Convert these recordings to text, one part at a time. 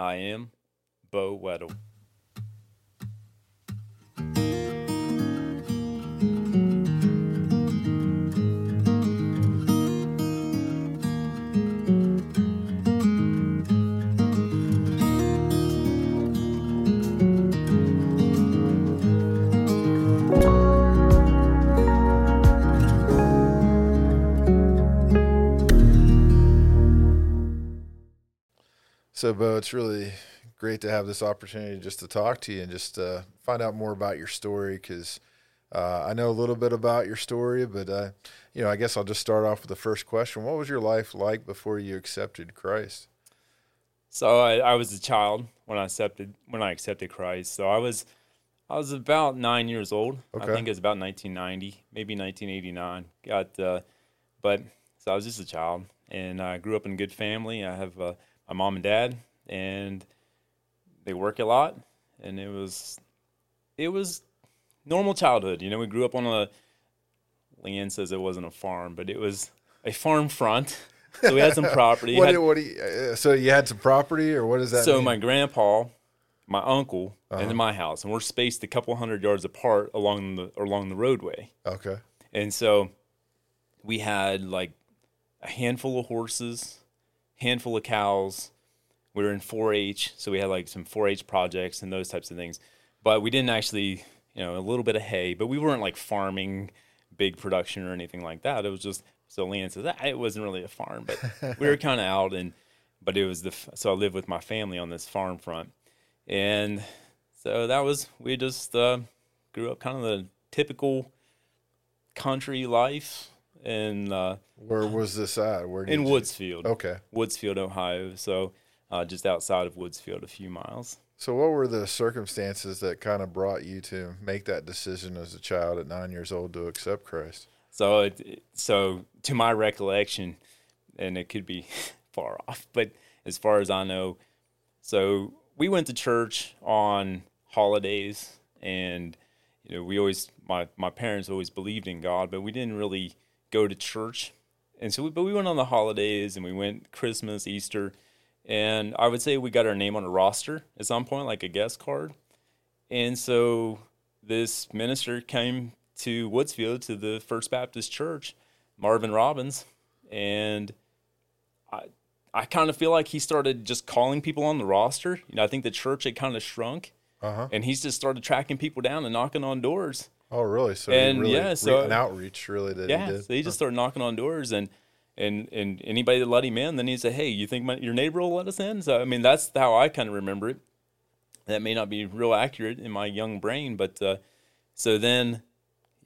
I am Bo Weddle. So, Bo, it's really great to have this opportunity just to talk to you and just uh, find out more about your story because uh, I know a little bit about your story, but uh, you know, I guess I'll just start off with the first question: What was your life like before you accepted Christ? So I, I was a child when I accepted when I accepted Christ. So I was I was about nine years old. Okay. I think it was about 1990, maybe 1989. Got, uh, but so I was just a child, and I grew up in a good family. I have uh, my mom and dad, and they work a lot, and it was it was normal childhood. You know, we grew up on a. Leanne says it wasn't a farm, but it was a farm front. So we had some property. what, had- do- what do you, uh, so you had some property, or what does that? so mean? my grandpa, my uncle, Uh-huh. and my house, and we're spaced a couple hundred yards apart along the along the roadway. okay, And so we had like a handful of horses, handful of cows. We were in 4-H, so we had like some 4-H projects and those types of things. But we didn't actually, you know, a little bit of hay, but we weren't like farming big production or anything like that. It was just so Leanne says "Ah, it wasn't really a farm, but we were kind of out and but it was the so I lived with my family on this farm front, and so that was we just uh, grew up kind of the typical country life in uh, where was this at? Where in you- Woodsfield, Okay, Woodsfield, Ohio. So uh, just outside of Woodsfield, a few miles. so what were the circumstances that kind of brought you to make that decision as a child at nine years old to accept Christ? So it- so to my recollection, and it could be far off, but as far as I know, so we went to church on holidays, and you know we always my my parents always believed in God, but we didn't really go to church, and so we, but we went on the holidays and we went Christmas, Easter, and I would say we got our name on a roster at some point, like a guest card, and so this minister came to Woodsfield to the First Baptist Church, Marvin Robbins, and I I kind of feel like he started just calling people on the roster. You know, I think the church had kind of shrunk, Uh huh. and he's just started tracking people down and knocking on doors. Oh, really? So And, really, yeah, so- an outreach really that yeah, he did. so he just started knocking on doors and. And, and anybody that let him in, then he said, "Hey, you think my, your neighbor will let us in?" So I mean, that's how I kind of remember it. That may not be real accurate in my young brain, but uh, so then,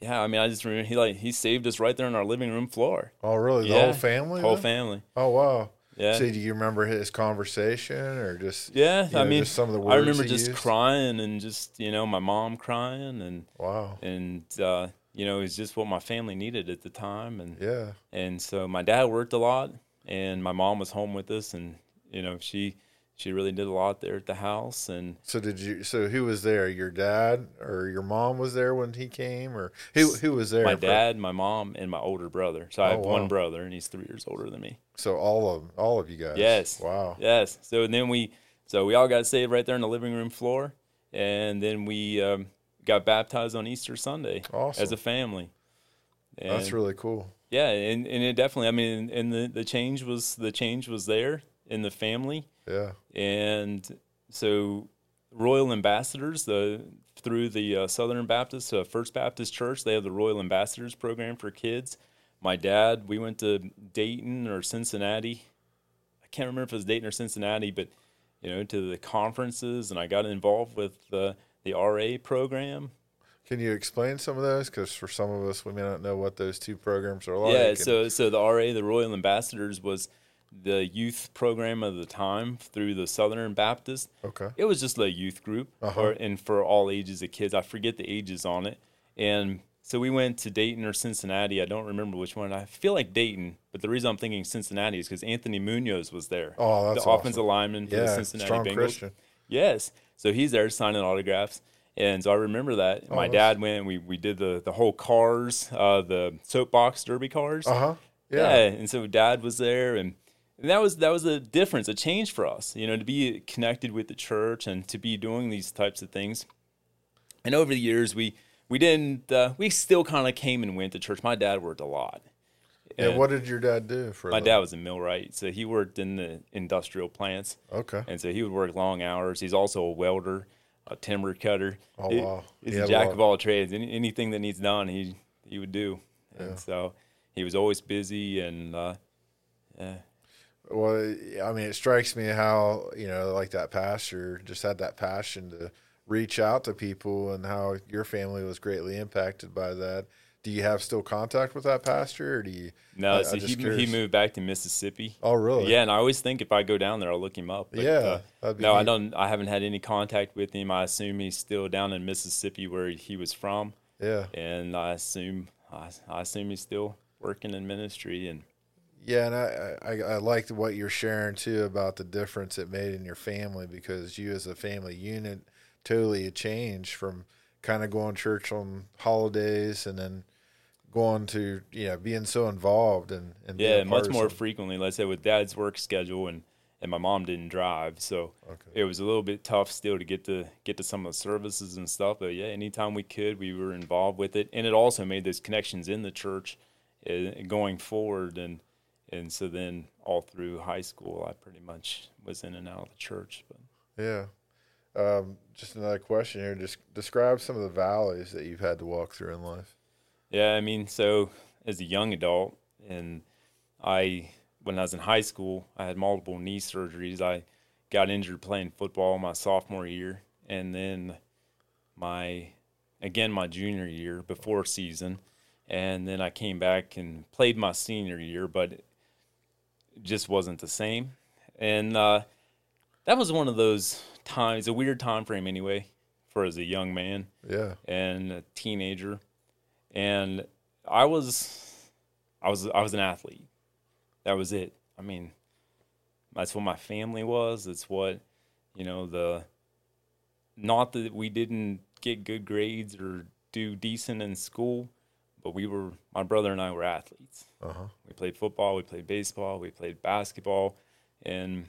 yeah, I mean, I just remember he like he saved us right there on our living room floor. Oh, really? The Yeah, whole family? Whole then? family. Oh, wow. Yeah. So, do you remember his conversation or just? Yeah, you I mean, just some of the words I remember just used? crying and just you know my mom crying and Wow. and uh, you know it's just what my family needed at the time and Yeah. and so my dad worked a lot and my mom was home with us and you know she she really did a lot there at the house and So did you? So who was there? Your dad or your mom was there when he came, or who who was there? my dad, my mom, and my older brother. So I Oh, have wow. one brother and he's three years older than me. So all of all of you guys. Yes. Wow. Yes. So then we, so we all got saved right there on the living room floor, and then we um, got baptized on Easter Sunday Awesome. as a family. That's really cool. yeah, and, and it definitely. I mean, and the the change was the change was there in the family, Yeah. and so Royal Ambassadors, the through the uh, Southern Baptist uh, First Baptist Church, they have the Royal Ambassadors program for kids. My dad, we went to Dayton or Cincinnati. I can't remember if it was Dayton or Cincinnati, but you know, to the conferences, and I got involved with the the RA program. Can you explain some of those? Because for some of us, we may not know what those two programs are like. yeah, so so the RA, the Royal Ambassadors, was the youth program of the time through the Southern Baptist. okay. It was just a youth group, Uh-huh. or, and for all ages of kids. I forget the ages on it. And so we went to Dayton or Cincinnati. I don't remember which one. I feel like Dayton, but the reason I'm thinking Cincinnati is because Anthony Munoz was there. Oh, that's the offensive awesome. lineman for the Yeah. Cincinnati Strong Bengals. Christian. Yes. So he's there signing autographs. And so I remember that. My that's- dad went and we, we did the, the whole cars, uh, the soapbox derby cars. Uh huh. Yeah. Yeah. And so dad was there and and that was that was a difference, a change for us, you know, to be connected with the church and to be doing these types of things. And over the years, we we didn't uh, we still kind of came and went to church. My dad worked a lot. And And what did your dad do for? my dad was a millwright, so he worked in the industrial plants, Okay. and so he would work long hours. He's also a welder, a timber cutter. Oh, He- wow. He's He a had a jack of all trades. Any, anything that needs done, he he would do. Yeah. And so he was always busy, and uh, yeah, Well, I mean, it strikes me how you know, like that pastor just had that passion to reach out to people, and how your family was greatly impacted by that. Do you have still contact with that pastor, or do you? no, I- so he he moved back to Mississippi. Oh, really? Yeah, and I always think if I go down there, I'll look him up. But, Yeah, uh, no, I don't. I haven't had any contact with him. I assume he's still down in Mississippi where he was from, Yeah. and I assume I, I assume he's still working in ministry. And Yeah, and I, I I liked what you're sharing too about the difference it made in your family because you as a family unit totally changed from kind of going to church on holidays and then going to you know being so involved and, and yeah, much more frequently. Let's say with Dad's work schedule, and and my mom didn't drive, so Okay. it was a little bit tough still to get to get to some of the services and stuff. But yeah, anytime we could, we were involved with it, and it also made those connections in the church uh, going forward, and and so then all through high school, I pretty much was in and out of the church. But Yeah. Um, just another question here. Just describe some of the valleys that you've had to walk through in life. Yeah, I mean, so as a young adult, and I, when I was in high school, I had multiple knee surgeries. I got injured playing football my sophomore year, and then my, again, my junior year before season. And then I came back and played my senior year, but just wasn't the same. And uh, that was one of those times, a weird time frame anyway, for as a young man Yeah. and a teenager and i was i was i was an athlete that was it i mean that's what my family was it's what you know the not that we didn't get good grades or do decent in school but we were my brother and i were athletes Uh huh. we played football we played baseball we played basketball and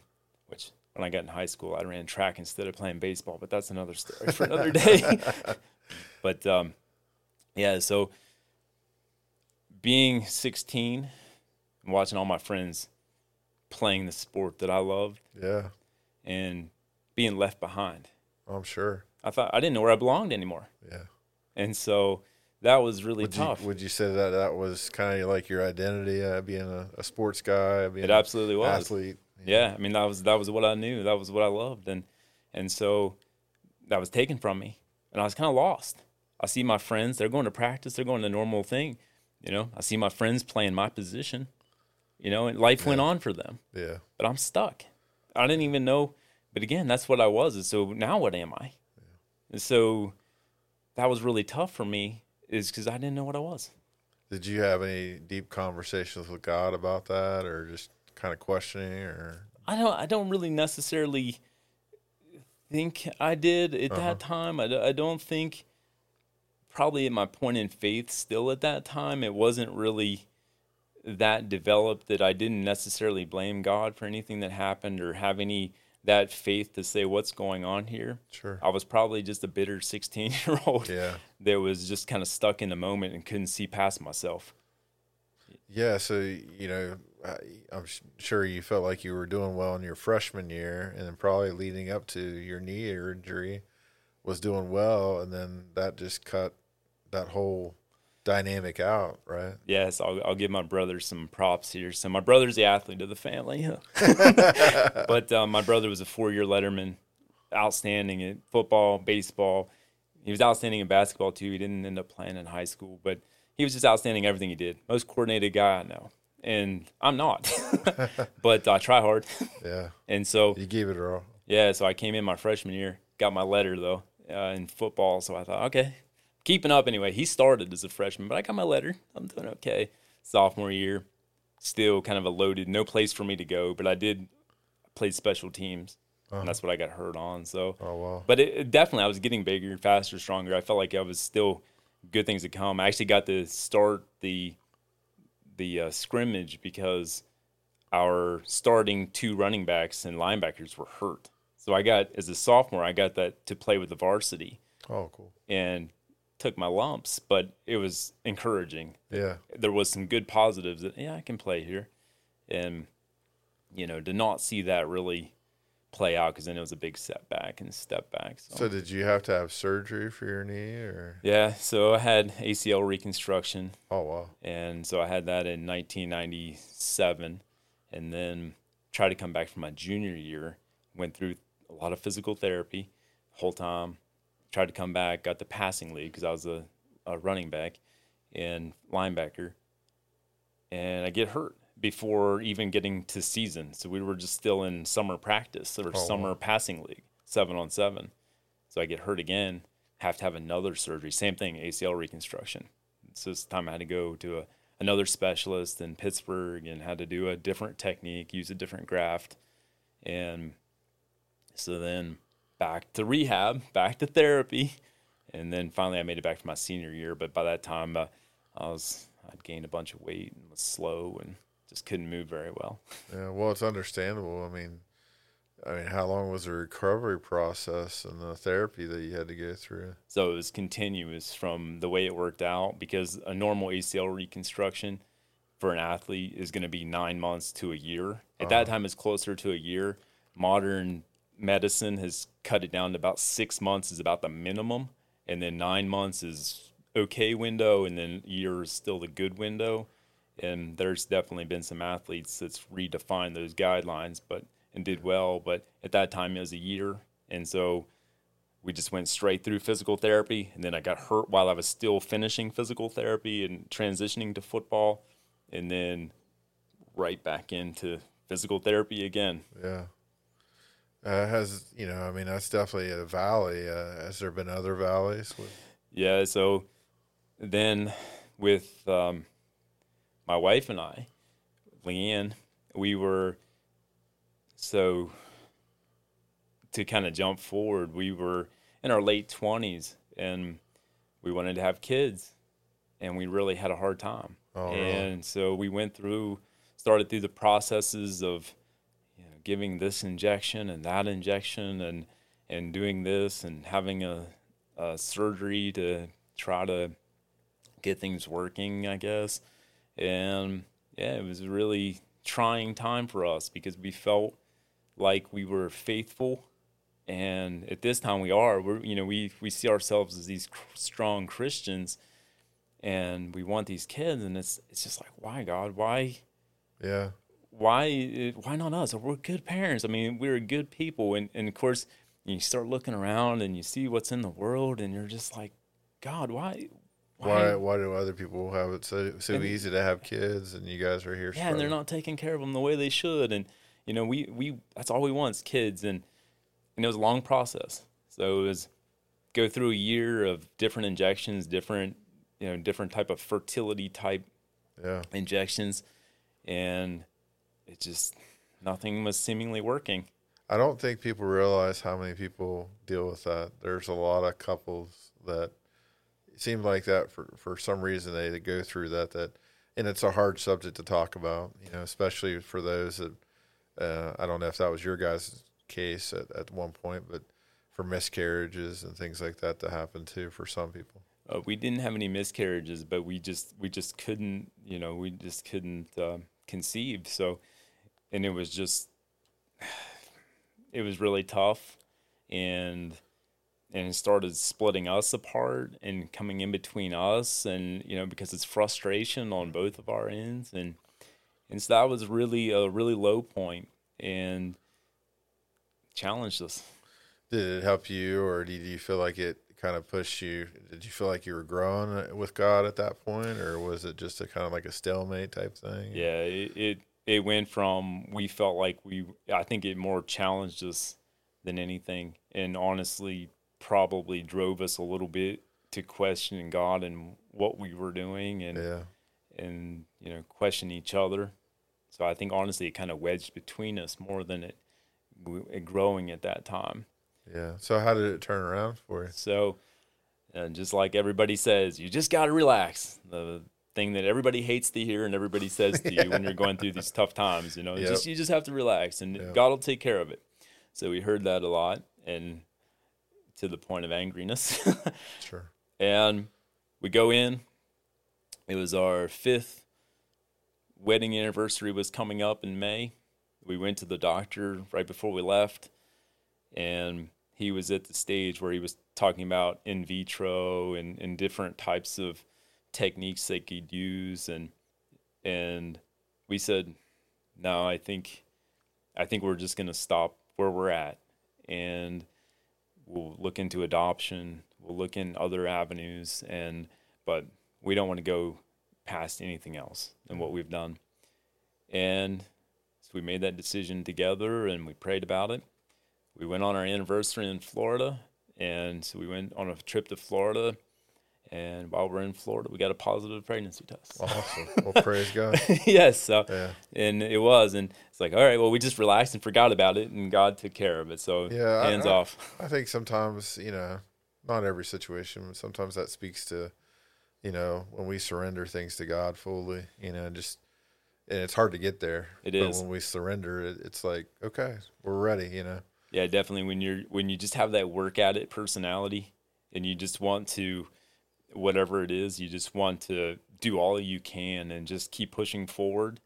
which when i got in high school i ran track instead of playing baseball but that's another story for another day but um, yeah so being 16 and watching all my friends playing the sport that i loved Yeah. and being left behind I'm sure. i thought i didn't know where i belonged anymore Yeah. and so that was really Would you, tough would you say that that was kind of like your identity, uh, being a, a sports guy, being it an absolutely was athlete? Yeah, I mean that was that was what I knew. That was what I loved, and and so that was taken from me, and I was kind of lost. I see my friends; they're going to practice, they're going to normal thing, you know. I see my friends playing my position, you know, and life went on for them, Yeah. but I'm stuck. I didn't even know. But again, that's what I was. And so now what am I? And so that was really tough for me, is because I didn't know what I was. Did you have any deep conversations with God about that, or just kind of questioning, or I don't I don't really necessarily think I did at that uh-huh. time. I, I don't think probably at my point in faith still at that time it wasn't really that developed that I didn't necessarily blame God for anything that happened or have any that faith to say what's going on here. sure? I was probably just a bitter 16 year old Yeah. that was just kind of stuck in the moment and couldn't see past myself. Yeah, so you know, I, I'm s- sure you felt like you were doing well in your freshman year, and then probably leading up to your knee injury was doing well, and then that just cut that whole dynamic out, right? Yes, I'll, I'll give my brother some props here. So my brother's the athlete of the family, but um, my brother was a four-year letterman, outstanding at football, baseball. He was outstanding in basketball too. He didn't end up playing in high school, but he was just outstanding everything he did. Most coordinated guy I know, and I'm not, but I try hard. Yeah, And so you gave it all. yeah, so I came in my freshman year, got my letter though uh, in football. So I thought, okay, keeping up anyway. He started as a freshman, but I got my letter. I'm doing okay. Sophomore year, still kind of a loaded, no place for me to go, but I did play special teams, and that's what I got hurt on. So, Oh wow, but it, it definitely, I was getting bigger, faster, stronger. I felt like I was still good things to come. I actually got to start the the uh, scrimmage because our starting two running backs and linebackers were hurt. So I got as a sophomore, I got that to play with the varsity Oh, cool. and took my lumps, but it was encouraging. Yeah. There was some good positives that yeah, I can play here. And you know, to not see that really play out because then it was a big setback and step back. So, So did you have to have surgery for your knee or? yeah, so I had ACL reconstruction Oh wow. and so I had that in 1997, and then tried to come back for my junior year. Went through a lot of physical therapy, whole time. Tried to come back, got the passing league because I was a, a running back and linebacker, and I get hurt before even getting to season. So we were just still in summer practice or Oh, summer wow. passing league, seven on seven. So I get hurt again, have to have another surgery. Same thing, ACL reconstruction. So this time I had to go to a, another specialist in Pittsburgh and had to do a different technique, use a different graft. And so then back to rehab, back to therapy. And then finally I made it back for my senior year. But by that time, uh, I was, I'd gained a bunch of weight and was slow and just couldn't move very well. Yeah. Well, it's understandable. I mean, I mean, how long was the recovery process and the therapy that you had to go through? So it was continuous from the way it worked out because a normal ACL reconstruction for an athlete is going to be nine months to a year. At that time, it's closer to a year. Modern medicine has cut it down to about six months is about the minimum, and then nine months is okay window, and then year is still the good window. And there's definitely been some athletes that's redefined those guidelines, but and did well. But at that time, it was a year, and so we just went straight through physical therapy and then i got hurt while i was still finishing physical therapy and transitioning to football and then right back into physical therapy again Yeah. Uh, has you know? I mean, that's definitely a valley. Uh, has there been other valleys? With, yeah so then with um, my wife and i leanne we were so to kind of jump forward we were in our late 20s and we wanted to have kids and we really had a hard time oh, really? and so we went through started through the processes of giving this injection and that injection and and doing this and having a, a surgery to try to get things working i guess. And yeah it was a really trying time for us because we felt like we were faithful. And at this time we are. We're you know we we see ourselves as these strong christians and we want these kids and it's it's just like why god? Why yeah. Why why not us? We're good parents. I mean we're good people. And, and of course you start looking around and you see what's in the world and you're just like god why Why? Why do other people have it so so And- easy to have kids, and you guys are here? yeah and they're not taking care of them the way they should. And you know we we that's all we want is kids. And and it was a long process. So it was go through a year of different injections different you know different type of fertility type Yeah. injections. And it just nothing was seemingly working I don't think people realize how many people deal with that. There's a lot of couples that seem like that for, for some reason they, they go through that that and it's a hard subject to talk about, you know, especially for those that uh, I don't know if that was your guys' case at, at one point, but for miscarriages and things like that to happen too for some people. uh, we didn't have any miscarriages but we just we just couldn't you know we just couldn't uh, conceive so and it was just it was really tough and and it started splitting us apart and coming in between us and you know because it's frustration on both of our ends and and so that was really a really low point and challenged us Did it help you or did you feel like it kind of pushed you? Did you feel like you were growing uh, with God at that point or was it just a kind of like a stalemate type thing? Yeah, it, it it went from we felt like we I think it more challenged us than anything and honestly probably drove us a little bit to question God and what we were doing and Yeah. and you know question each other. So I think honestly it kind of wedged between us more than it, it growing at that time. Yeah. So how did it turn around for you? So, and just like everybody says, you just got to relax. The thing that everybody hates to hear and everybody says to you when you're going through these tough times. You know, Yep. just you just have to relax, and Yep. God will take care of it. So we heard that a lot, and to the point of angriness. Sure. and we go in. It was our fifth wedding anniversary was coming up in May. We went to the doctor right before we left, and he was at the stage where he was talking about in vitro and, and different types of techniques they could use and and we said, No, I think I think we're just gonna stop where we're at and we'll look into adoption, we'll look in other avenues and but we don't want to go past anything else than what we've done. And so we made that decision together and we prayed about it. We went on our anniversary in Florida and so we went on a trip to Florida and while we're in Florida we got a positive pregnancy test. Awesome. well, praise God. yes, so Yeah. and it was and it's like all right, well we just relaxed and forgot about it and God took care of it. So Yeah, hands I- off. I think sometimes, you know, not every situation, but sometimes that speaks to, you know, when we surrender things to God fully, you know, just, and it's hard to get there. It but is. when we surrender, it, it's like, okay, we're ready, you know. Yeah, definitely. When you're when you just have that work at it personality, and you just want to, whatever it is, you just want to do all you can and just keep pushing forward.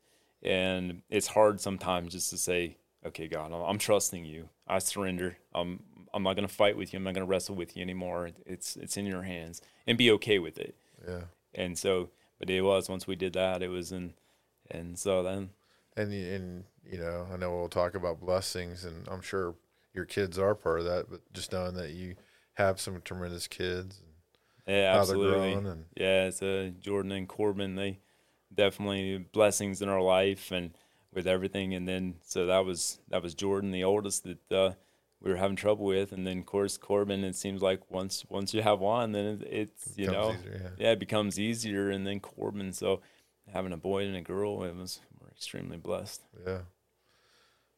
And it's hard sometimes just to say, "Okay, God, I'm, trusting you. I surrender. I'm I'm not gonna fight with you. I'm not gonna wrestle with you anymore. It's it's in your hands, and be okay with it." Yeah. And so, but it was once we did that, it was in, and so then And, and, you know, I know we'll talk about blessings and I'm sure your kids are part of that, but just knowing that you have some tremendous kids yeah, absolutely. and Yeah, it's uh, Jordan and Corbin. They definitely blessings in our life and with everything. And then so that was that was Jordan, the oldest that uh, we were having trouble with. And then of course Corbin. It seems like once once you have one, then it, it's you becomes know easier, yeah it becomes easier. And then Corbin. So having a boy and a girl, it was we're extremely blessed. yeah.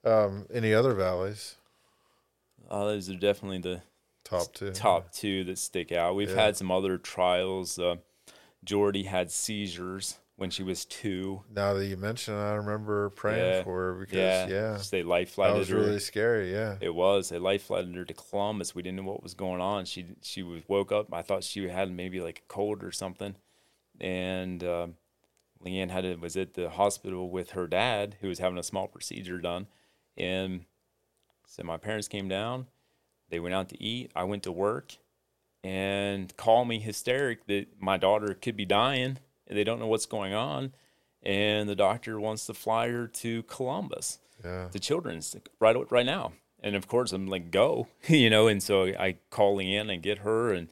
Um, any other valleys? Uh, those are definitely the Top two. top two that stick out. We've Yeah. had some other trials. Uh, Jordy had seizures when she was two. Now that you mention it, I remember praying Yeah. for her because Yeah, yeah, they life that flighted was her. really scary. Yeah, It was. They life flighted her to Columbus. We didn't know what was going on. She she was woke up. I thought she had maybe like a cold or something, and um Leanne had to, was at the hospital with her dad who was having a small procedure done, and so my parents came down. They went out to eat. I went to work, and call me hysteric that my daughter could be dying. And they don't know what's going on, and the doctor wants to fly her to Columbus yeah, the children's right right now. And of course, I'm like, go, you know. And so I call Leanne and get her and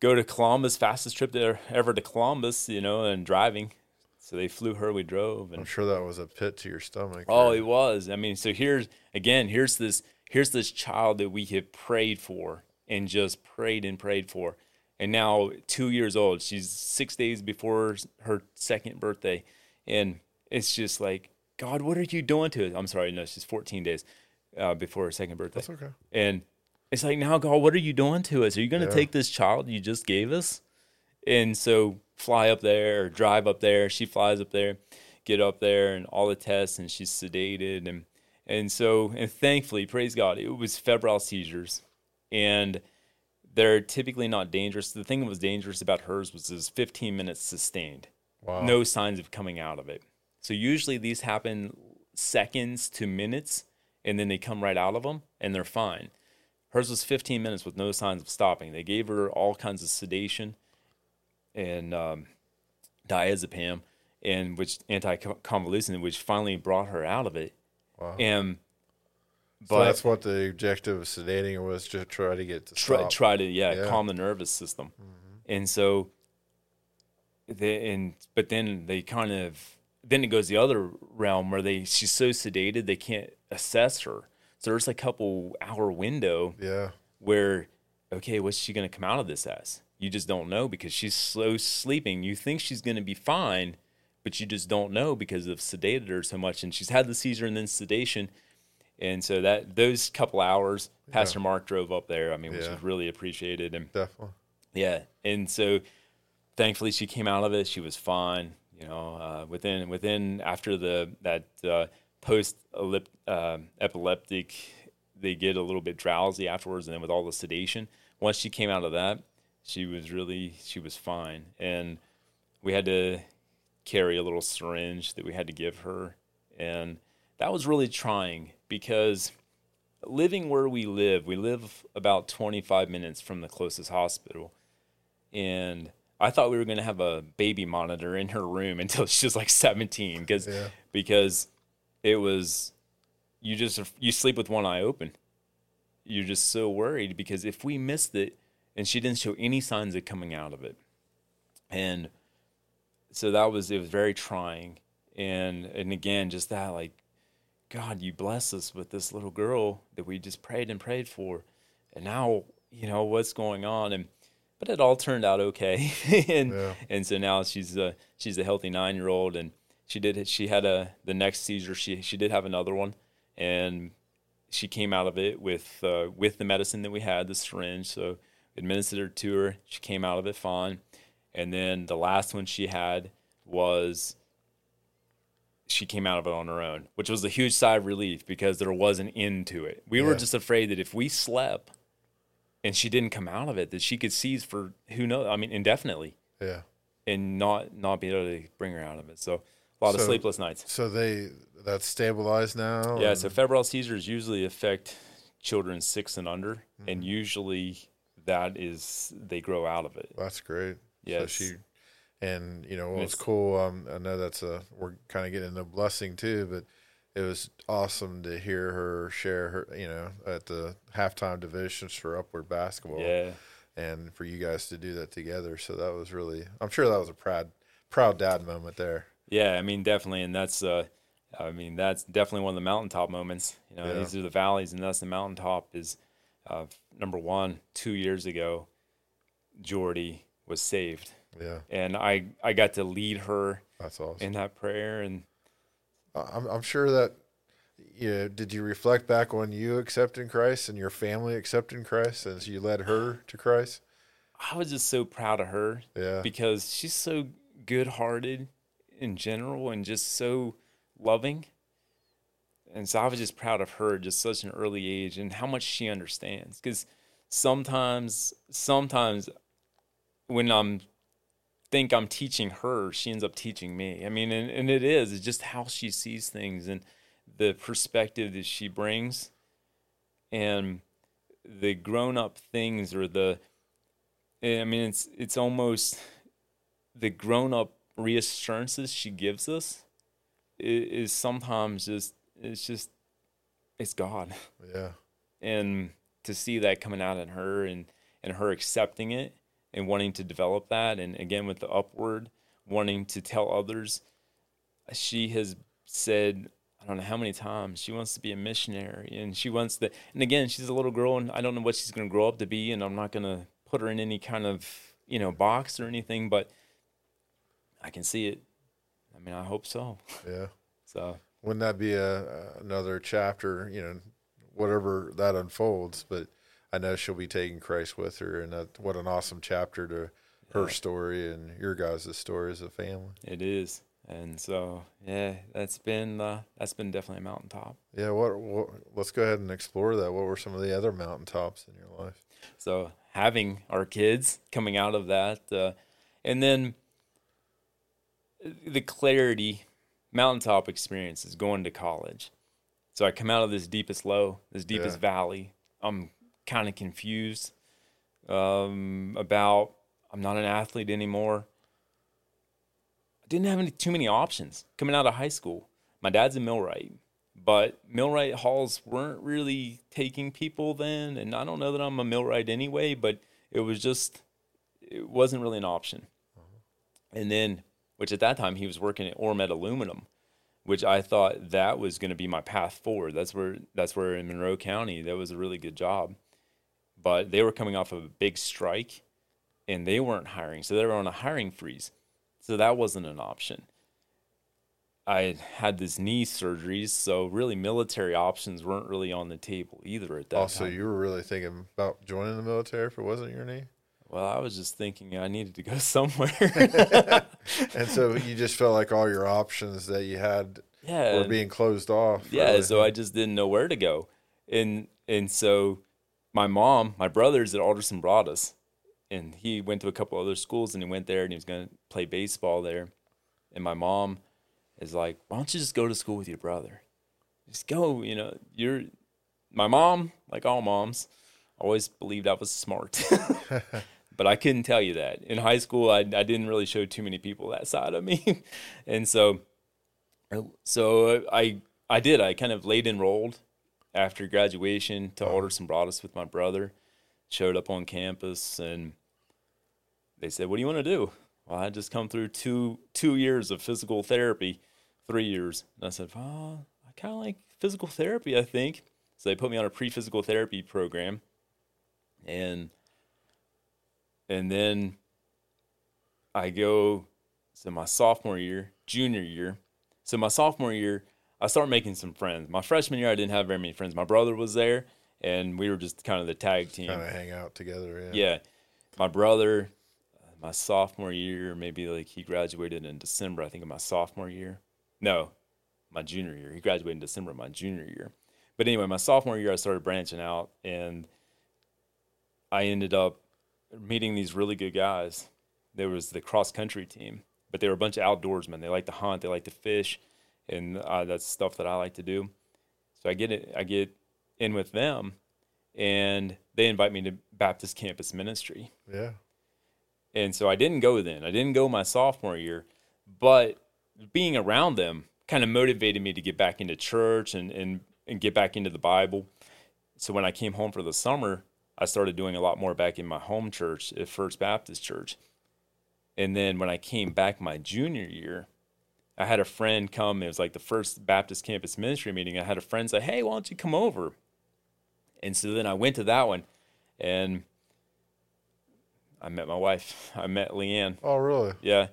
go to Columbus, fastest trip there ever to Columbus, you know, and driving. So they flew her, we drove, I'm sure that was a pit to your stomach. oh, or- it was. I mean, so here's again, here's this, here's this child that we have prayed for and just prayed and prayed for, and now two years old. She's six days before her second birthday, and it's just like, God, what are you doing to it? I'm sorry, no, she's 14 days uh, before her second birthday. that's okay. And it's like, now, God, what are you doing to us? Are you going to Yeah. take this child you just gave us? And so fly up there or drive up there. She flies up there, get up there, and all the tests, and she's sedated. And, and so, and thankfully, praise God, it was febrile seizures. And they're typically not dangerous. The thing that was dangerous about hers was it was 15 minutes sustained Wow. no signs of coming out of it. So usually these happen seconds to minutes, and then they come right out of them, and they're fine. Hers was 15 minutes with no signs of stopping. They gave her all kinds of sedation and um, diazepam, and which anti-convulsant, which finally brought her out of it. Wow. And so but that's what the objective of sedating was to try to get to try, stop. try to yeah, Yeah. Mm-hmm. calm the nervous system and so they and but then they kind of then it goes the other realm where they she's so sedated they can't assess her so there's a couple hour window yeah, where okay what's she going to come out of this as you just don't know because she's so sleeping you think she's going to be fine but you just don't know because of sedated her so much and she's had the seizure and then sedation and so that those couple hours pastor mark drove up there i mean which Yeah. was really appreciated and definitely. yeah. And so thankfully she came out of it. She was fine. You know, uh, within within after the that uh, post uh, epileptic, they get a little bit drowsy afterwards, and then with all the sedation, once she came out of that, she was really she was fine, and we had to carry a little syringe that we had to give her, and that was really trying because living where we live, we live about 25 minutes from the closest hospital, and I thought we were going to have a baby monitor in her room until she was like 17 because yeah. because it was you just you sleep with one eye open. You're just so worried because if we missed it and she didn't show any signs of coming out of it. And so that was it was very trying and and again just that like God, you bless us with this little girl that we just prayed and prayed for. And now, you know, what's going on and but it all turned out okay. and yeah. and so now she's a she's a healthy nine year old, and she did she had a the next seizure. She she did have another one, and she came out of it with uh, with the medicine that we had, the syringe. So we administered to her. She came out of it fine. And then the last one she had was she came out of it on her own, which was a huge sigh of relief because there was an end to it. We yeah. were just afraid that if we slept and she didn't come out of it that she could seize for who knows i mean indefinitely yeah and not not be able to bring her out of it so a lot so, of sleepless nights so they that's stabilized now yeah so febrile seizures usually affect children six and under mm-hmm. and usually that is they grow out of it that's great yeah so she and you know what was cool um, i know that's a we're kind of getting a blessing too but it was awesome to hear her share her, you know, at the halftime divisions for Upward Basketball. Yeah. And for you guys to do that together. So that was really, I'm sure that was a proud, proud dad moment there. Yeah. I mean, definitely. And that's, uh, I mean, that's definitely one of the mountaintop moments. You know, yeah. these are the valleys, and that's the mountaintop. Is uh, number one. Two years ago, Jordy was saved. Yeah, and I I got to lead her. That's awesome in that prayer, and I'm, I'm sure that you know, did you reflect back on you accepting Christ and your family accepting Christ as you led her to Christ? I was just so proud of her. Yeah. Because she's so good hearted in general and just so loving. And so I was just proud of her just such an early age and how much she understands. Because sometimes, sometimes when I'm think I'm teaching her, she ends up teaching me. I mean, and, and it is, it's just how she sees things and the perspective that she brings and the grown up things or the, eh, I mean, it's, it's almost the grown up reassurances she gives us is sometimes just, it's just, it's God. Yeah. And to see that coming out in her and, and her accepting it and wanting to develop that. And again, with the upward, wanting to tell others. She has said, I don't know how many times, she wants to be a missionary and she wants to. And again, she's a little girl and I don't know what she's going to grow up to be. And I'm not going to put her in any kind of, you know, box or anything, but I can see it. I mean, I hope so. Yeah. so wouldn't that be a, another chapter, you know, whatever that unfolds, but I know she'll be taking Christ with her, and that, what an awesome chapter to her story and your guys' story as a family. It is, and so yeah, that's been uh, that's been definitely a mountaintop. Yeah, what, what? Let's go ahead and explore that. What were some of the other mountaintops in your life? So having our kids coming out of that, uh, and then the clarity mountaintop experience is going to college. So I come out of this deepest low, this deepest yeah. valley. I'm kind of confused um, about I'm not an athlete anymore. I didn't have any, too many options coming out of high school. My dad's a millwright, but millwright halls weren't really taking people then, and I don't know that I'm a millwright anyway, but it was just it wasn't really an option. Uh-huh. And then, which at that time he was working at Ormet Aluminum, which I thought that was going to be my path forward. That's where that's where in Monroe County that was a really good job but they were coming off of a big strike and they weren't hiring. So they were on a hiring freeze. So that wasn't an option. I had this knee surgeries, so really military options weren't really on the table either at that time. also, time. you were really thinking about joining the military if it wasn't your knee? Well, I was just thinking I needed to go somewhere. And so you just felt like all your options that you had yeah. were being closed off. yeah, really. so I just didn't know where to go. And and so my mom, my brother's at Alderson Broaddus, and he went to a couple other schools and he went there and he was gonna play baseball there. And my mom is like, Why don't you just go to school with your brother? Just go, you know, you're my mom, like all moms, always believed I was smart. but I couldn't tell you that. In high school I I didn't really show too many people that side of me. and so so I I did. I kind of late enrolled after graduation to Alderson Broaddus with my brother. Showed up on campus and they said, "What do you want to do?" Well, I just come through two two years of physical therapy, three years. And I said, "Oh, I kind of like physical therapy. I think." So they put me on a pre-physical therapy program, and and then I go. So my sophomore year, junior year, so my sophomore year, I started making some friends. My freshman year, I didn't have very many friends. My brother was there, and we were just kind of the tag team. kind of hang out together. Yeah. Yeah, my brother, my sophomore year, maybe like he graduated in December. I think of my sophomore year. No, my junior year. He graduated in December of my junior year. But anyway, my sophomore year, I started branching out, and I ended up meeting these really good guys. There was the cross country team, but they were a bunch of outdoorsmen. They like to hunt, they like to fish, and uh, that's stuff that I like to do. So I get it. I get in with them, and they invite me to Baptist Campus Ministry. Yeah. And so I didn't go then. I didn't go my sophomore year, but being around them kind of motivated me to get back into church and, and, and get back into the Bible. So when I came home for the summer, I started doing a lot more back in my home church at First Baptist Church. And then when I came back my junior year, I had a friend come. It was like the first Baptist campus ministry meeting. I had a friend say, Hey, why don't you come over? And so then I went to that one and I met my wife. I met Leanne. Oh, really? Yeah.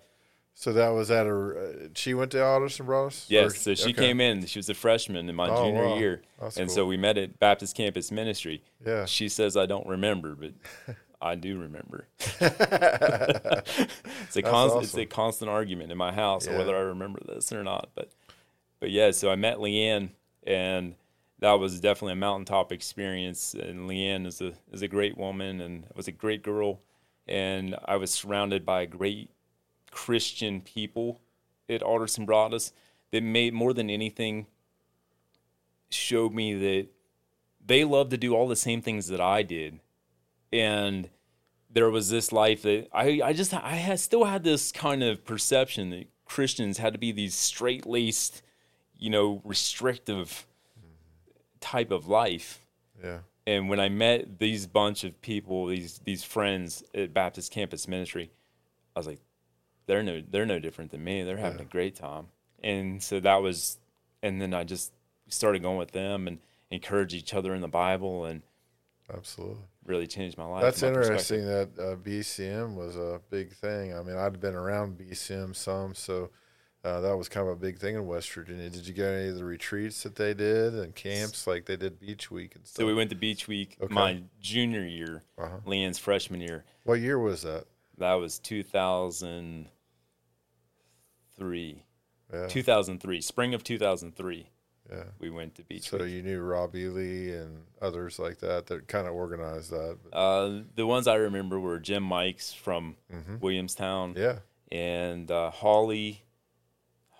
So that was at a. Uh, she went to Alderson Broaddus. Yes. Or- So she okay. came in. She was a freshman in my Oh, junior wow. year. That's and cool. so we met at Baptist Campus Ministry. Yeah. She says I don't remember, but I do remember. it's a constant it's a constant argument in my house Yeah. whether I remember this or not. But but yeah, so I met Leanne and that was definitely a mountaintop experience. And Leanne is a is a great woman and was a great girl. And I was surrounded by great Christian people at Alderson Broaddus that made more than anything showed me that they love to do all the same things that I did. And there was this life that I, I just I had still had this kind of perception that Christians had to be these straight laced, you know, restrictive type of life. Yeah. And when I met these bunch of people, these these friends at Baptist Campus Ministry, I was like, they're no they're no different than me. They're having Yeah. a great time. And so that was and then I just started going with them and encourage each other in the Bible and Absolutely. Really changed my life. That's my interesting that uh, BCM was a big thing. I mean, I'd been around BCM some, so uh, that was kind of a big thing in West Virginia. Did you go to any of the retreats that they did and camps like they did Beach Week and stuff? So we went to Beach Week Okay. my junior year, Uh-huh. Leanne's freshman year. What year was that? That was 2003. Yeah. 2003, spring of 2003. Yeah. We went to Beach So Week. you knew Rob Ely and others like that that kind of organized that. Uh, the ones I remember were Jim Mikes from Mhm. Williamstown Yeah. and uh, Holly,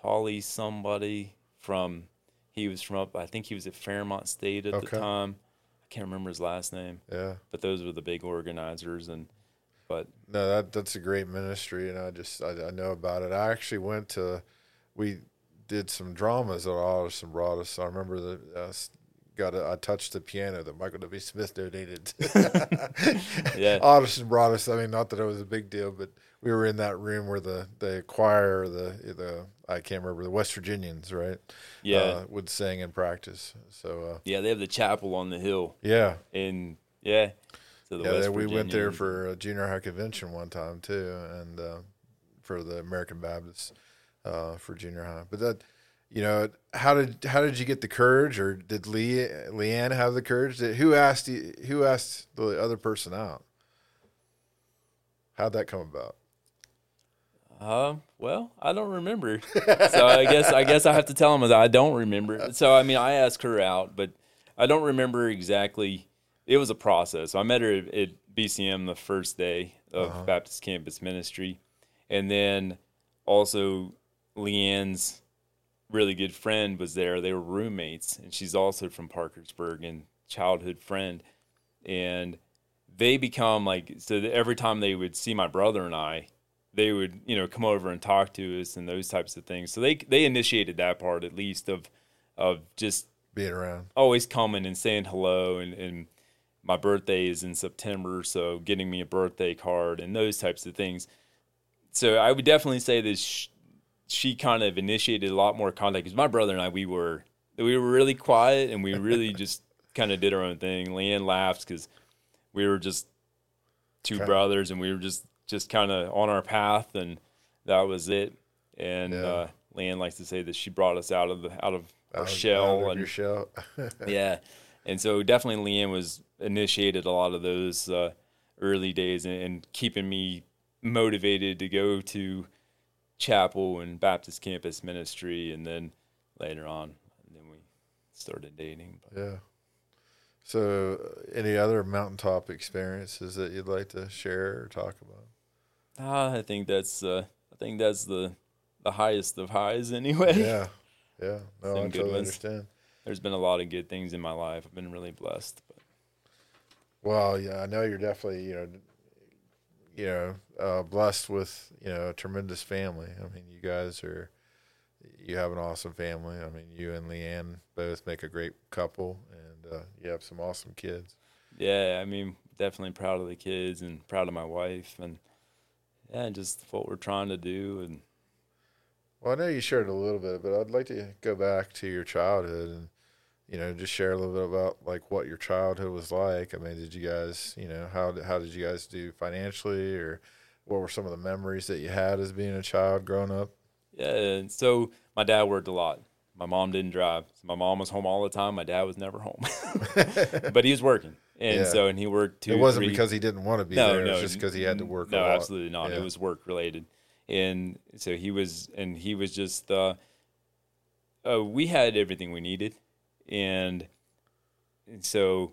Holly somebody from, he was from up, I think he was at Fairmont State at Okay. the time. I can't remember his last name, Yeah. but those were the big organizers. And, but No, that that's a great ministry, and I just I, I know about it. I actually went to, we did some dramas at Alderson Broaddus. So I remember that I s- got a, I touched the piano that Michael W. Smith donated. Yeah. brought us. I mean, not that it was a big deal, but we were in that room where the the choir, the the I can't remember the West Virginians, right? yeah, uh, would sing and practice. So uh, yeah, they have the chapel on the hill. yeah, And yeah, so the yeah, West we went there for a junior high convention one time too, and uh, for the American Baptists uh, for junior high. But that, you know, how did how did you get the courage, or did Lee Leanne have the courage? Did, who asked you, who asked the other person out? How'd that come about? Uh, well, I don't remember. so I guess I guess I have to tell him that I don't remember. So I mean, I asked her out, but I don't remember exactly. It was a process. I met her at, at BCM the first day of Uh-huh. Baptist Campus Ministry, and then also Leanne's really good friend was there. They were roommates, and she's also from Parkersburg and childhood friend, and they become like so. That every time they would see my brother and I, they would you know come over and talk to us and those types of things. So they they initiated that part at least of of just Being around. always coming and saying hello and, and my birthday is in September, so getting me a birthday card and those types of things. So I would definitely say that sh- she kind of initiated a lot more contact because my brother and I we were we were really quiet and we really just kind of did our own thing. Leanne laughs because we were just two Okay. brothers and we were just just kind of on our path and that was it. And Yeah. uh, Leanne likes to say that she brought us out of the out of our Out shell out and shell. yeah, and so definitely Leanne was initiated a lot of those uh, early days and, and keeping me motivated to go to chapel and Baptist campus ministry, and then later on, then we started dating. But yeah. So, uh, any other mountaintop experiences that you'd like to share or talk about? ah, I think that's uh, I think that's the the highest of highs anyway. Yeah, yeah. No, Some I totally understand. There's been a lot of good things in my life. I've been really blessed. But Well, yeah, I know you're definitely, you know, you know, uh, blessed with, you know, a tremendous family. I mean, you guys are, you have an awesome family. I mean, you and Leanne both make a great couple, and uh, you have some awesome kids. yeah, I mean, definitely proud of the kids and proud of my wife and yeah, just what we're trying to do and Well, I know you shared a little bit, but I'd like to go back to your childhood and, you know, just share a little bit about like what your childhood was like. I mean, did you guys, you know, how did, how did you guys do financially, or what were some of the memories that you had as being a child growing up? Yeah, so my dad worked a lot. My mom didn't drive. So my mom was home all the time. My dad was never home, but he was working, and Yeah. so and he worked two. it wasn't three- because he didn't want to be no, there. no, it's just because he had to work. No, a lot. absolutely not. Yeah. It was work related, and so he was, and he was just. Uh, uh, we had everything we needed, and, and so,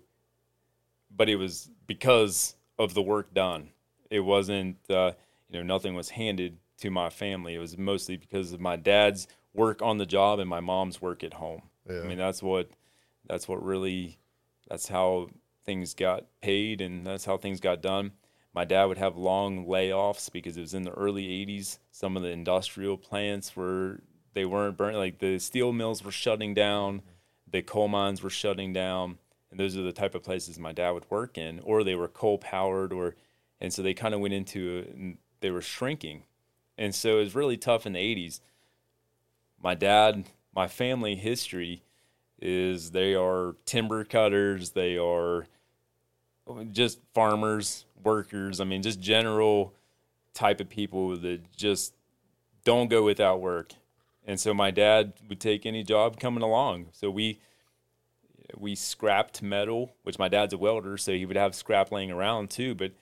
but it was because of the work done. It wasn't, uh, you know, nothing was handed to my family. It was mostly because of my dad's work on the job and my mom's work at home. Yeah. I mean, that's what, that's what really, that's how things got paid and that's how things got done. My dad would have long layoffs because it was in the early 80s. Some of the industrial plants were, they weren't burning, like the steel mills were shutting down, the coal mines were shutting down. And those are the type of places my dad would work in, or they were coal powered, or, and so they kind of went into, and they were shrinking. And so it was really tough in the 80s. My dad, my family history is they are timber cutters, they are oh, just farmers, workers. I mean, just general type of people that just don't go without work. And so my dad would take any job coming along. So we we scrapped metal, which my dad's a welder, so he would have scrap laying around too. But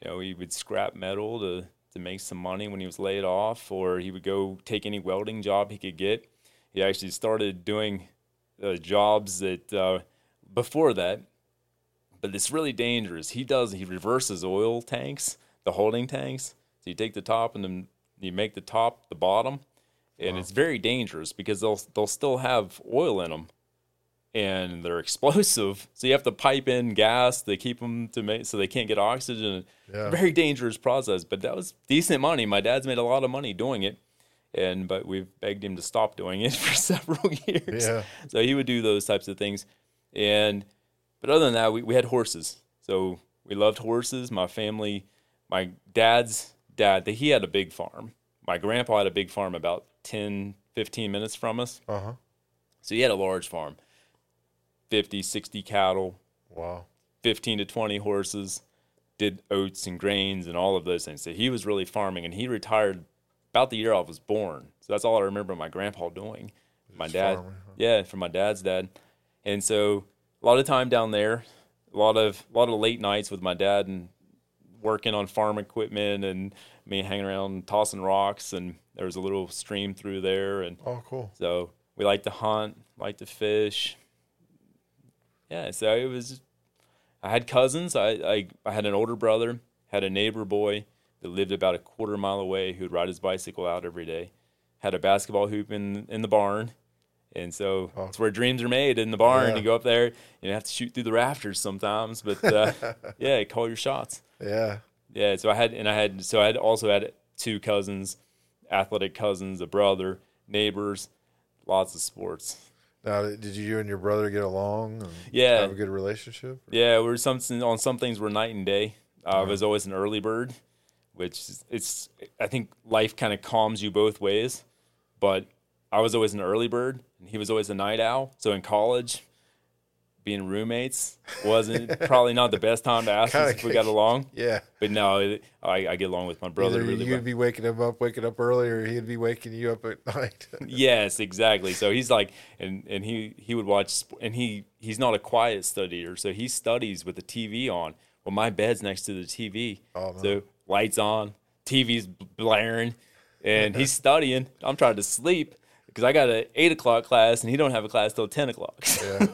you know, he would scrap metal to to make some money when he was laid off, or he would go take any welding job he could get. He actually started doing uh, jobs that uh, before that, but it's really dangerous. He does he reverses oil tanks, the holding tanks. So you take the top and then you make the top the bottom, and it's very dangerous because they'll they'll still have oil in them, and they're explosive. So you have to pipe in gas to keep them to make so they can't get oxygen. Yeah. Very dangerous process, but that was decent money. My dad's made a lot of money doing it, and but we've begged him to stop doing it for several years. Yeah. So he would do those types of things, and but other than that, we, we had horses. So we loved horses. My family, my dad's dad, he had a big farm. My grandpa had a big farm about 10, 15 minutes from us. Uh huh. So he had a large farm 50, 60 cattle, Wow. 15 to 20 horses, did oats and grains and all of those things. So he was really farming and he retired about the year I was born. So that's all I remember my grandpa doing. My Just dad, farming, huh? yeah, from my dad's dad. And so a lot of time down there, a lot of a lot of late nights with my dad and working on farm equipment and me hanging around tossing rocks and there was a little stream through there and Oh, cool. so we like to hunt, like to fish. Yeah, so it was. I had cousins. I, I I had an older brother, had a neighbor boy that lived about a quarter mile away who'd ride his bicycle out every day. Had a basketball hoop in in the barn, and so Oh. that's where dreams are made in the barn. Yeah. You go up there, you have to shoot through the rafters sometimes, but uh, yeah, call your shots. Yeah. Yeah, so I had and I had so I had also had two cousins, athletic cousins, a brother, neighbors, lots of sports. Now, did you and your brother get along? And Yeah. Have a good relationship? Yeah, we're something on some things we're night and day. Uh, I was always an early bird, which is- it's I think life kind of calms you both ways. But I was always an early bird, and he was always a night owl. So in college, being roommates wasn't probably not the best time to ask us if we got along. Yeah. But no, it, I, I get along with my brother Either really you'd well. be waking him up, waking up early, or he'd be waking you up at night. Yes, exactly. So he's like, and and he he would watch, and he he's not a quiet studier, so he studies with the TV on. Well, my bed's next to the TV, Oh, man. so lights on, TV's blaring, and he's studying. I'm trying to sleep because I got a eight o'clock class, and he don't have a class till ten o'clock. Yeah.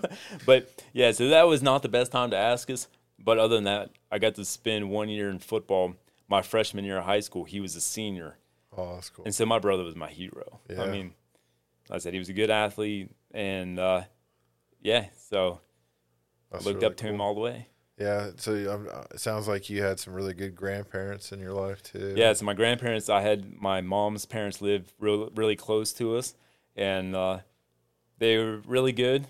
but yeah, so that was not the best time to ask us. But other than that, I got to spend one year in football. My freshman year of high school, he was a senior. oh, that's cool. And so my brother was my hero. Yeah. I mean, like I said he was a good athlete, and uh, yeah, so I That's looked really up to him all the way. Yeah. So um, it sounds like you had some really good grandparents in your life too. Yeah, so my grandparents, I had my mom's parents live real, really close to us, and uh, they were really good.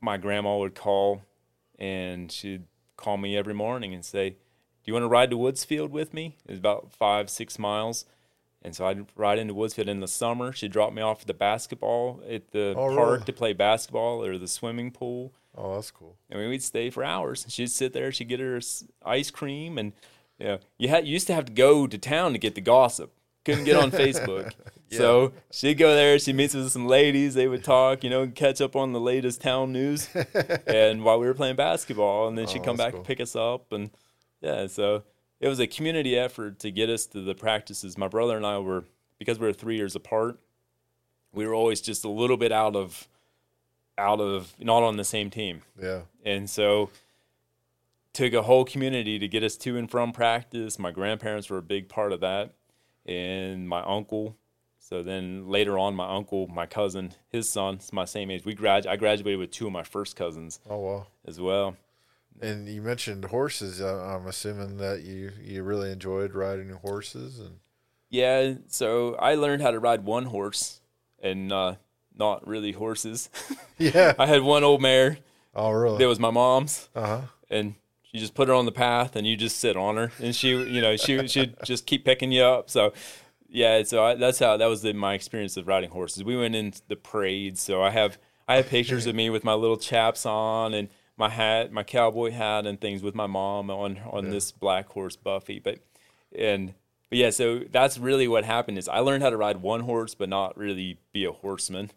My grandma would call, and she'd call me every morning and say, "Do you want to ride to Woodsfield with me?" It was about five, six miles, and so I'd ride into Woodsfield in the summer. She'd drop me off at the basketball at the Oh, park really? to play basketball or the swimming pool. Oh, that's cool. I mean, we'd stay for hours. She'd sit there. She'd get her ice cream, and you know, you had you used to have to go to town to get the gossip. Couldn't get on Facebook, so she'd go there. She meets with some ladies. They would talk, you know, catch up on the latest town news. and while we were playing basketball, and then she'd Oh, come back cool. and pick us up, and yeah, so it was a community effort to get us to the practices. My brother and I were because we were three years apart. We were always just a little bit out of, out of not on the same team. Yeah. And so took a whole community to get us to and from practice. My grandparents were a big part of that. And my uncle. So then later on, my uncle, my cousin, his son, it's my same age. We grad I graduated with two of my first cousins Oh wow. as well. And you mentioned horses. I'm assuming that you you really enjoyed riding horses and Yeah, so I learned how to ride one horse and uh, not really horses. yeah. I had one old mare Oh really? that was my mom's. Uh huh. and you just put her on the path and you just sit on her. And she you know she she'd just keep picking you up. So yeah so I, that's how that was the, my experience of riding horses. We went into the parade so i have i have pictures of me with my little chaps on and my hat my cowboy hat and things with my mom on on this black horse buffy. But and but yeah so that's really what happened is i learned how to ride one horse but not really be a horseman.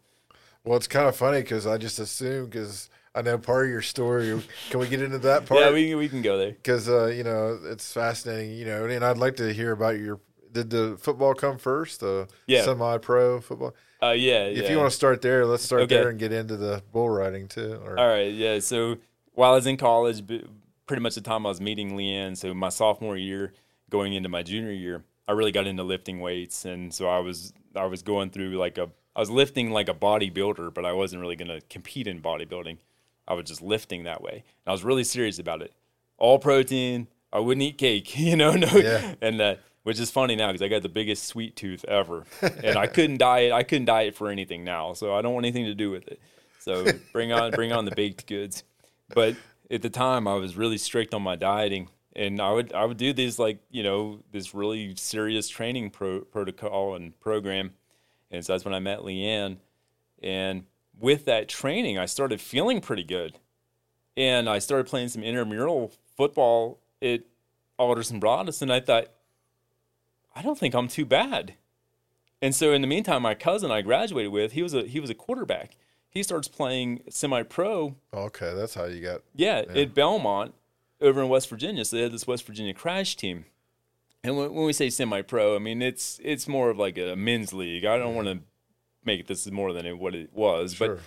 Well, it's kind of funny because I just assumed because I know part of your story. Can we get into that part? yeah we, we can go there because uh, you know it's fascinating. You know, and I'd like to hear about your. Did the football come first? The Yeah. semi-pro football. uh yeah If you want to start there, let's start Okay. there and get into the bull riding too. Or, All right, yeah. So while I was in college, pretty much the time I was meeting Leanne, so my sophomore year, going into my junior year, I really got into lifting weights, and so I was I was going through like a I was lifting like a bodybuilder, but I wasn't really going to compete in bodybuilding. I was just lifting that way. And I was really serious about it. All protein. I wouldn't eat cake, you know. No, Yeah. and uh, which is funny now because I got the biggest sweet tooth ever, and I couldn't diet. I couldn't diet for anything now, so I don't want anything to do with it. So bring on bring on the baked goods. But at the time, I was really strict on my dieting, and I would I would do these like you know this really serious training pro- protocol and program, and so that's when I met Leanne, and with that training, I started feeling pretty good, and I started playing some intramural football at Alderson Broaddus, and I thought, I don't think I'm too bad. And so in the meantime, my cousin I graduated with, he was a he was a quarterback. He starts playing semi pro Okay, that's how you got. yeah, at Belmont, over in West Virginia. So they had this West Virginia crash team. And when, when we say semi-pro, I mean it's it's more of like a men's league. I don't mm-hmm. want to make this is more than it, what it was, Sure. but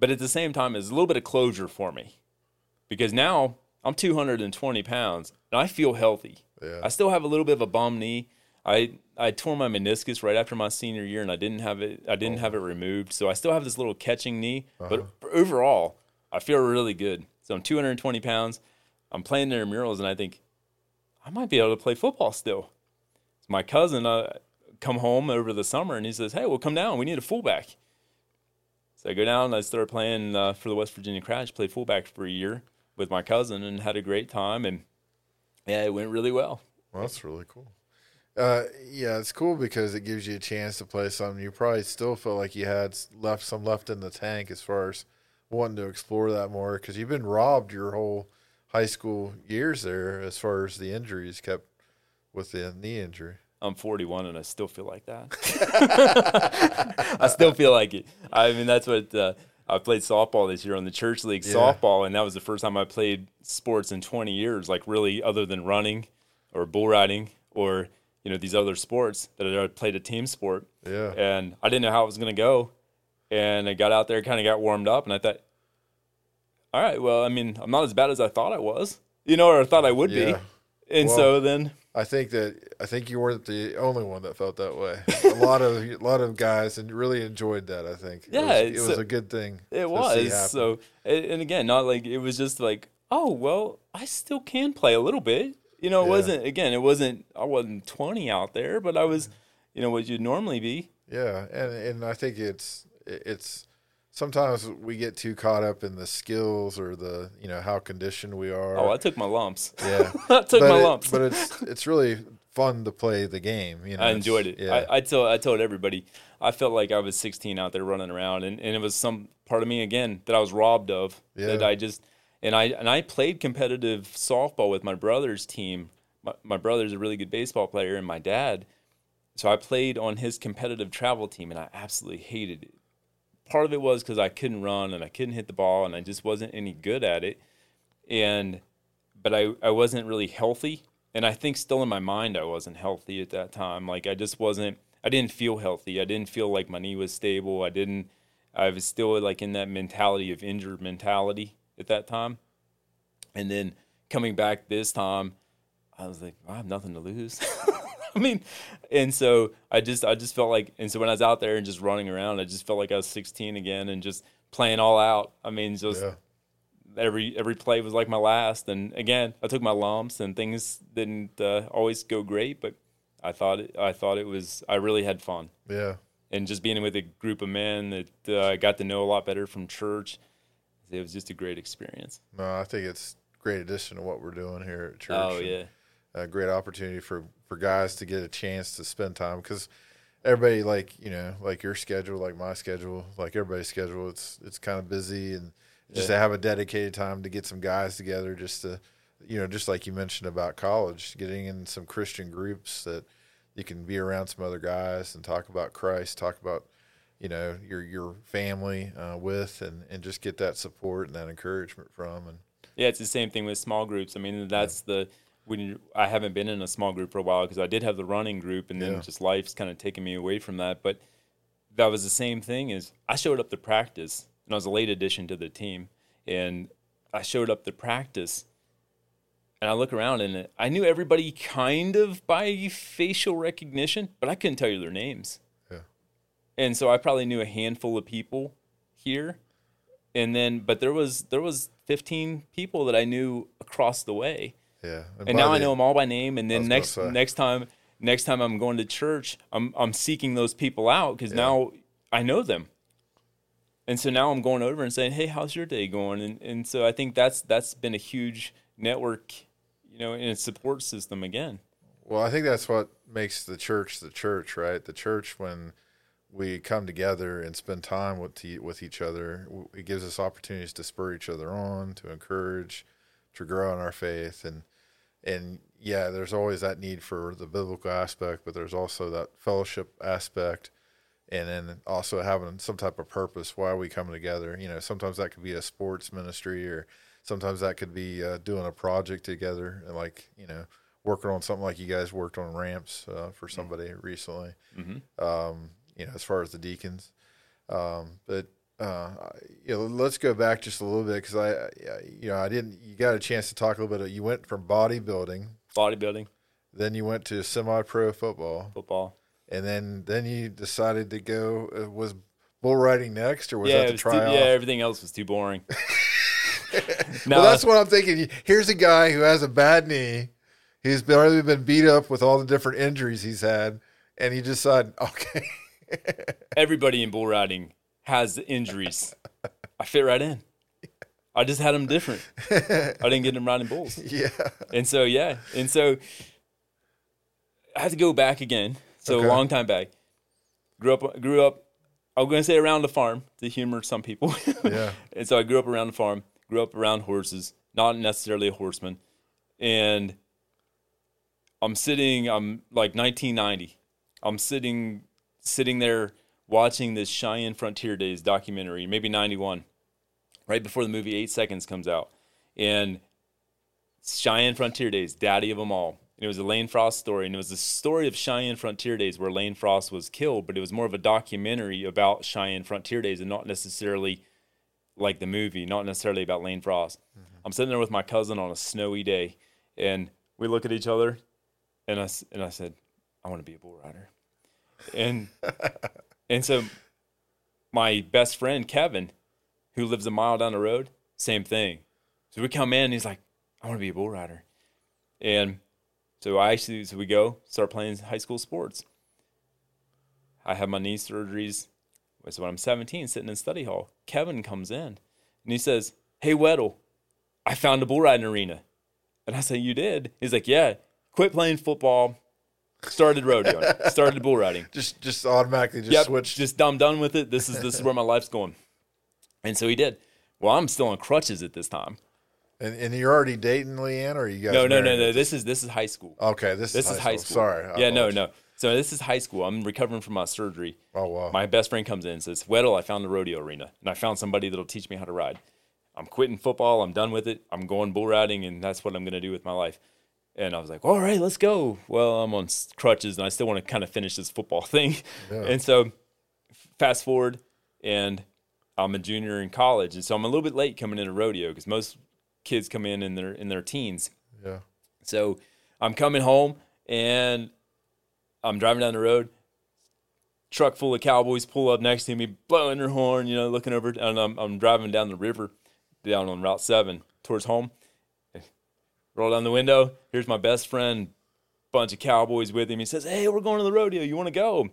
but at the same time, it's a little bit of closure for me because now I'm 220 pounds and I feel healthy. Yeah. I still have a little bit of a bum knee. I I tore my meniscus right after my senior year and I didn't have it. I didn't have it removed, so I still have this little catching knee. But overall, I feel really good. So I'm 220 pounds. I'm playing their murals, and I think I might be able to play football still. My cousin uh, come home over the summer and he says, "Hey, well, come down. We need a fullback." So I go down and I start playing uh, for the West Virginia Crash. Played fullback for a year with my cousin and had a great time. And yeah, it went really well. Well, that's really cool. Uh, yeah, it's cool because it gives you a chance to play something you probably still feel like you had left some left in the tank as far as wanting to explore that more because you've been robbed your whole high school years there as far as the injuries kept with the knee injury. I'm 41 and I still feel like that. I still feel like it. I mean, that's what uh, I played softball this year on the church league Yeah. softball, and that was the first time I played sports in 20 years, like really, other than running or bull riding or you know these other sports that I played a team sport. Yeah. And I didn't know how it was going to go, and I got out there, kind of got warmed up, and I thought, all right, well, I mean, I'm not as bad as I thought I was, you know, or I thought I would Yeah. be. And Well, so then I think that I think you weren't the only one that felt that way. A lot of a lot of guys and really enjoyed that. I think. Yeah, it was, it was a- a good thing. It was so, and and again, not like it was just like, oh well, I still can play a little bit. You know, it Yeah. wasn't again, it wasn't. I wasn't twenty out there, but I was, you know, what you'd normally be. Yeah, and and I think it's it's sometimes we get too caught up in the skills or the you know how conditioned we are. Oh, I took my lumps. yeah, I took but my it- lumps. But it's it's really fun to play the game. You know, I enjoyed it. Yeah, I, I told I told everybody I felt like I was 16 out there running around, and, and it was some part of me again that I was robbed of. yeah. That I just and I and I played competitive softball with my brother's team. My, my brother's a really good baseball player, and my dad. So I played on his competitive travel team, and I absolutely hated it. Part of it was because I couldn't run and I couldn't hit the ball, and I just wasn't any good at it. And but I, I wasn't really healthy. And i think still in my mind i wasn't healthy at that time. Like i just wasn't i didn't feel healthy. I didn't feel like my knee was stable. I didn't i was still like in that mentality of injured mentality at that time. And then coming back this time i was like well, i have nothing to lose i mean and so i just i just felt like and so when i was out there and just running around i just felt like i was 16 again and just playing all out i mean just yeah, every every play was like my last. And again, I took my lumps, and things didn't uh, always go great. But I thought it, I thought it was I really had fun, yeah. and just being with a group of men that uh, I got to know a lot better from church. It was just a great experience. No, I think it's a great addition to what we're doing here at church. Oh and yeah, a great opportunity for for guys to get a chance to spend time because everybody like you know like your schedule like my schedule like everybody's schedule it's it's kind of busy and just Yeah. to have a dedicated time to get some guys together just to you know just like you mentioned about college getting in some christian groups that you can be around some other guys and talk about christ talk about you know your your family uh, with and and just get that support and that encouragement from and yeah. It's the same thing with small groups. I mean, that's the when you, I haven't been in a small group for a while because I did have the running group, and then Yeah. just life's kind of taken me away from that. But that was the same thing. Is I showed up to practice, and I was a late addition to the team, and I showed up to practice, and I look around and I knew everybody kind of by facial recognition, but I couldn't tell you their names. Yeah. And so I probably knew a handful of people here, and then but there was there was 15 people that I knew across the way yeah and by now I know them all by name. And then next next time next time I'm going to church, I'm I'm seeking those people out because now I know them. And so now I'm going over and saying, "Hey, how's your day going?" And and so I think that's that's been a huge network, you know, and a support system again. Well, I think that's what makes the church the church, right? The church when we come together and spend time with with each other, it gives us opportunities to spur each other on, to encourage, to grow in our faith, and and yeah, there's always that need for the biblical aspect, but there's also that fellowship aspect, and then also having some type of purpose why are we come together. You know, sometimes that could be a sports ministry or sometimes that could be uh, doing a project together, and like you know, working on something like you guys worked on ramps uh, for somebody recently. Mm-hmm. Um, you know, as far as the deacons, um, but uh, you know, let's go back just a little bit because I, you know, I didn't. You got a chance to talk a little bit. You went from bodybuilding, Bodybuilding, then you went to semi-pro football, football. and then then you decided to go. Uh, was bull riding next, or was yeah, that the tryout? yeah, everything else was too boring. no, well, that's what I'm thinking. Here's a guy who has a bad knee. He's already been beat up with all the different injuries he's had, and he decided, okay, everybody in bull riding has injuries. I fit right in. I just had them different. I didn't get them riding bulls. yeah, And so yeah, and so I had to go back again. So Okay. a long time back. Grew up grew up I'm gonna say around the farm to humor some people. Yeah. and so I grew up around the farm, grew up around horses, not necessarily a horseman. And I'm sitting, I'm like 1990. I'm sitting sitting there watching this Cheyenne Frontier Days documentary, maybe 91, right before the movie Eight Seconds comes out. And Cheyenne Frontier Days, daddy of them all. And it was a Lane Frost story, and it was the story of Cheyenne Frontier Days where Lane Frost was killed, but it was more of a documentary about Cheyenne Frontier Days and not necessarily like the movie, not necessarily about Lane Frost. Mm-hmm. I'm sitting there with my cousin on a snowy day, and we look at each other, and I and I said, "I want to be a bull rider," and and so my best friend Kevin, who lives a mile down the road, same thing. So we come in, and he's like, "I want to be a bull rider," and so I actually so we go start playing high school sports. I have my knee surgeries. So when I'm 17, sitting in study hall, Kevin comes in and he says, "Hey Weddle, I found a bull riding arena." And I say, "You did?" He's like, "Yeah." Quit playing football, started rodeoing, started bull riding. just just automatically just Yep, switched. just I'm done with it. This is this is where my life's going. And so he did. Well, I'm still on crutches at this time. and, and you're already dating Leanne, or are you guys? No, no, no, no. This is this is high school. Okay, this, This is is high school. Sorry. I Yeah, no, no. So this is high school. I'm recovering from my surgery. Oh wow. My best friend comes in and says, Weddle, I found the rodeo arena and I found somebody that'll teach me how to ride. I'm quitting football. I'm done with it. I'm going bull riding and that's what I'm going to do with my life. And I was like, all right, let's go. Well, I'm on crutches and I still want to kind of finish this football thing. Yeah. And so fast forward and I'm a junior in college. And so I'm a little bit late coming into rodeo because most kids come in in their, in their teens. yeah. So I'm coming home and I'm driving down the road. Truck full of cowboys pull up next to me, blowing their horn, you know, looking over. And I'm, I'm driving down the river, down on Route 7 towards home. Roll down the window. Here's my best friend, bunch of cowboys with him. He says, Hey, we're going to the rodeo. You want to go?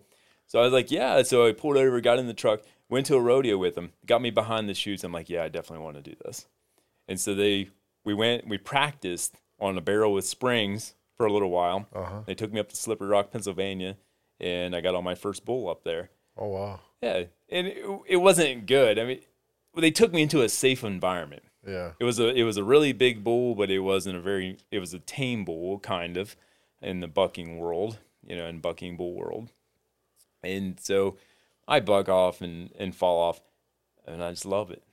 So I was like, Yeah. So I pulled over, got in the truck, went to a rodeo with him, got me behind the chutes. I'm like, Yeah, I definitely want to do this. And so they, we went, we practiced on a barrel with springs for a little while. Uh-huh. They took me up to Slippery Rock, Pennsylvania, and I got on my first bull up there. Oh wow. Yeah, and it, it wasn't good. I mean, they took me into a safe environment. Yeah. It was a it was a really big bull, but it wasn't a very it was a tame bull kind of in the bucking world, you know, in bucking bull world. And so I buck off and and fall off, and I just love it.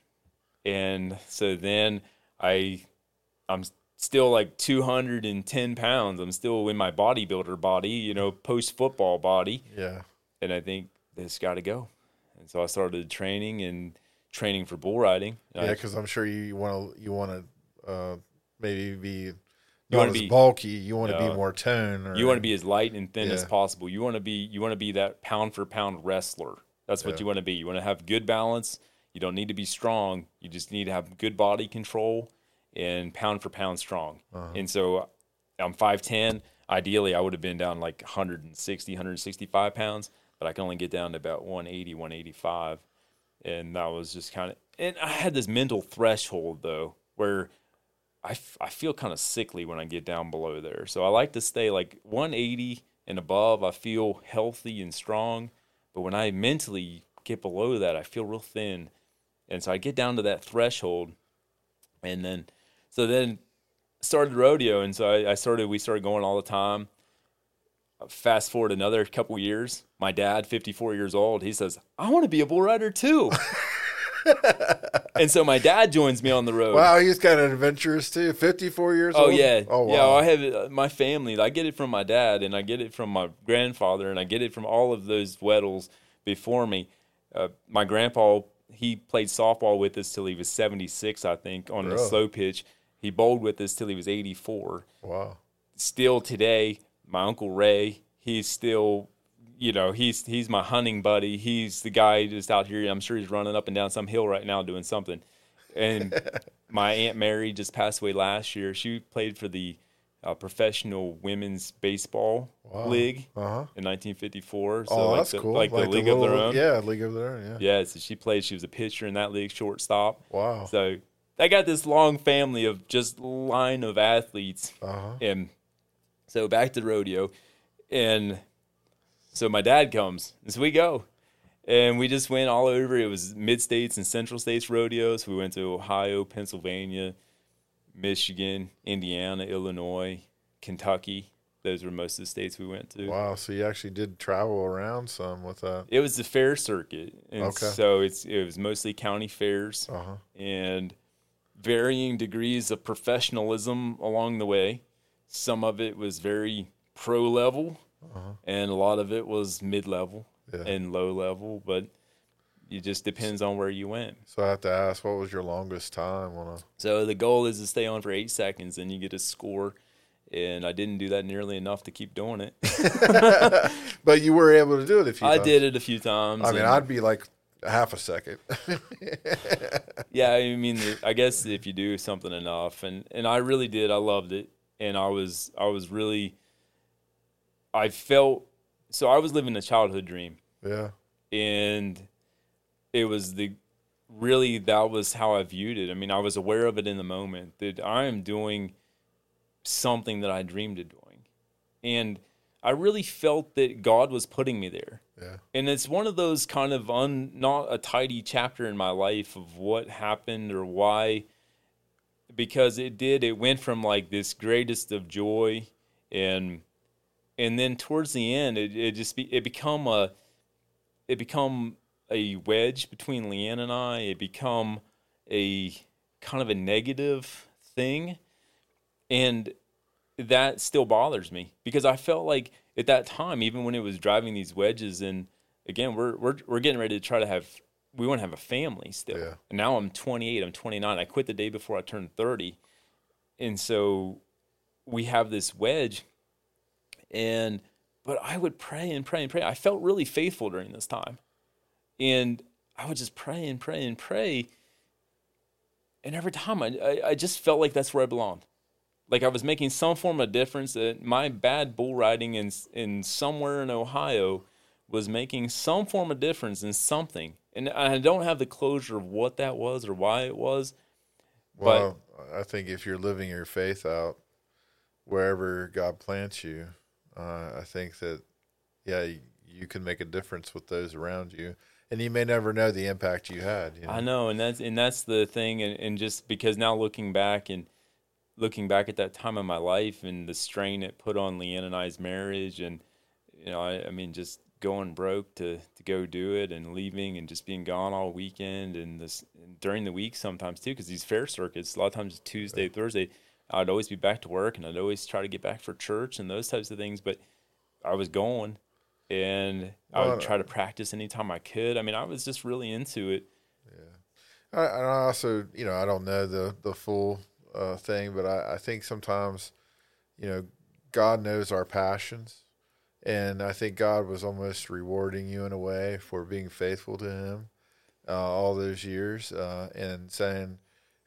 And so then I I'm still like 210 pounds. I'm still in my bodybuilder body, you know, post football body Yeah. and I think this got to go. And so I started training and training for bull riding. Yeah, because I'm sure you want to you want to uh, maybe be You wanna as be- bulky. You want to Yeah. be more tone. Or, you want to be as light and thin as possible. You want to be you want to be that pound for pound wrestler. That's what Yeah. you want to be. You want to have good balance. You don't need to be strong. You just need to have good body control and pound for pound strong. Uh-huh. And so I'm 5'10. Ideally, I would have been down like 160, 165 pounds, but I can only get down to about 180, 185. And that was just kind of, and I had this mental threshold though, where I, f- I feel kind of sickly when I get down below there. So I like to stay like 180 and above. I feel healthy and strong. But when I mentally get below that, I feel real thin. And so I get down to that threshold. And then, so then started rodeo. And so I, I started, we started going all the time. Fast forward another couple years, my dad, 54 years old, he says, I want to be a bull rider too. and so my dad joins me on the road. Wow, he's kind of adventurous too. Fifty-four years old. Oh old. yeah, Oh wow. yeah. I have it, uh, my family. I get it from my dad, and I get it from my grandfather, and I get it from all of those Weddles before me. Uh, my grandpa, he played softball with us till he was seventy six, I think, on the slow pitch. He bowled with us till he was eighty four. wow. Still today, my uncle Ray, he's still, you know, he's he's my hunting buddy. He's the guy just out here. I'm sure he's running up and down some hill right now doing something. And my aunt Mary just passed away last year. She played for the uh, professional women's baseball Wow. league Uh huh. in 1954. So Oh, like that's the, cool. Like, the league of their own. Yeah, league of their own. Yeah. Yeah, so she played. She was a pitcher in that league, shortstop. Wow. So I got this long family of just line of athletes. Uh huh. And so back to the rodeo. And so my dad comes. And so we go. And we just went all over. It was mid states and central states rodeos. We went to Ohio, Pennsylvania, Michigan, Indiana, Illinois, Kentucky. Those were most of the states we went to. Wow. So you actually did travel around some with that. It was the fair circuit. And Okay. so it's it was mostly county fairs Uh huh. and varying degrees of professionalism along the way. Some of it was very pro level, Uh-huh. and a lot of it was mid level Yeah. and low level. But it just depends on where you went. So I have to ask, what was your longest time on a? So the goal is to stay on for eight seconds, and you get a score. And I didn't do that nearly enough to keep doing it. But you were able to do it if you. I did it a few times. I mean, I'd be like half a second. Yeah, I mean, I guess if you do something enough, and and I really did, I loved it, and I was I was really, I felt so I was living a childhood dream, yeah. and it was the really that was how I viewed it. I mean, I was aware of it in the moment that I am doing something that I dreamed of doing, and I really felt that God was putting me there Yeah. and it's one of those kind of un not a tidy chapter in my life of what happened or why because it did it went from like this greatest of joy and and then towards the end it, it just be, it become a it become a wedge between Leanne and I. It become a kind of a negative thing. And that still bothers me because I felt like at that time, even when it was driving these wedges, and again, we're we're we're getting ready to try to have we want to have a family still. Yeah. And now I'm 28, I'm 29. I quit the day before I turned 30, and so we have this wedge, and but I would pray and pray and pray. I felt really faithful during this time, and I would just pray and pray and pray. And every time I, I, I just felt like that's where I belonged like I was making some form of difference. That my bad bull riding in in somewhere in Ohio was making some form of difference in something, and I don't have the closure of what that was or why it was. Well, I think if you're living your faith out wherever God plants you, uh, I think that yeah, you, you can make a difference with those around you, and you may never know the impact you had. You know? I know, and that's and that's the thing, and, and just because now looking back and looking back at that time in my life and the strain it put on Leanne and I's marriage, and you know, I, I mean, just going broke to to go do it and leaving and just being gone all weekend and this and during the week sometimes too, because these fair circuits a lot of times Tuesday, Thursday, I'd always be back to work and I'd always try to get back for church and those types of things, but I was going. And I Well, would try to practice anytime I could. I mean, I was just really into it. I, and I also, you know, I don't know the the full uh, thing, but I, I think sometimes, you know, God knows our passions, and I think God was almost rewarding you in a way for being faithful to Him uh, all those years, uh, and saying,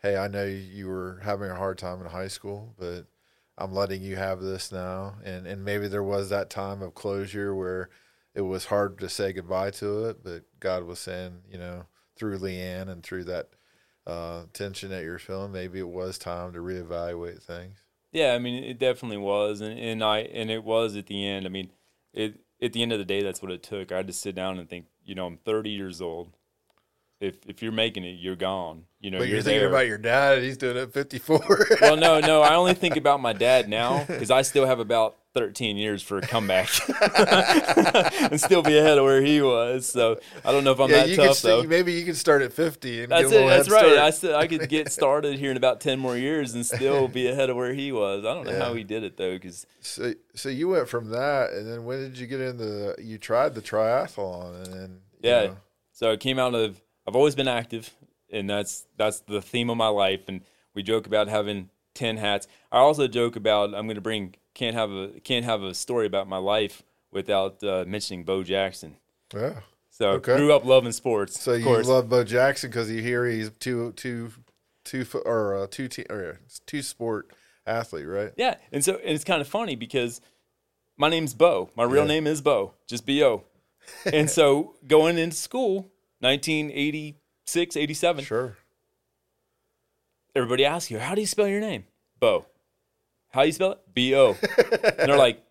"Hey, I know you were having a hard time in high school, but I'm letting you have this now." And and maybe there was that time of closure where it was hard to say goodbye to it, but God was saying, you know, through Leanne and through that uh, tension that you're feeling, maybe it was time to reevaluate things. Yeah, I mean, it definitely was, and, and I and it was at the end. I mean, it at the end of the day, that's what it took. I had to sit down and think. You know, I'm 30 years old. If if you're making it, you're gone. You know, But you're, you're thinking there. about your dad, he's doing it at 54. well, no, no. I only think about my dad now because I still have about 13 years for a comeback and still be ahead of where he was. So I don't know if I'm yeah, that you tough st- though. maybe you can start at 50 and That's it. That's right. start. I still I could get started here in about 10 more years and still be ahead of where he was. I don't know Yeah. how he did it though, because So, so you went from that, and then when did you get into? The, you tried the triathlon, and then Yeah. know, So it came out of I've always been active, and that's that's the theme of my life. And we joke about having ten hats. I also joke about I'm going to bring can't have a can't have a story about my life without uh, mentioning Bo Jackson. yeah. So Okay. grew up loving sports. So you course. love Bo Jackson because you hear he's two two two or uh, two te- or two sport athlete, right? yeah, and so and it's kind of funny because my name's Bo. My real Yeah. name is Bo, just B O. and so going into school, 1986, 87, Sure. everybody asks you, how do you spell your name? Bo. How do you spell it? B O. and they're like,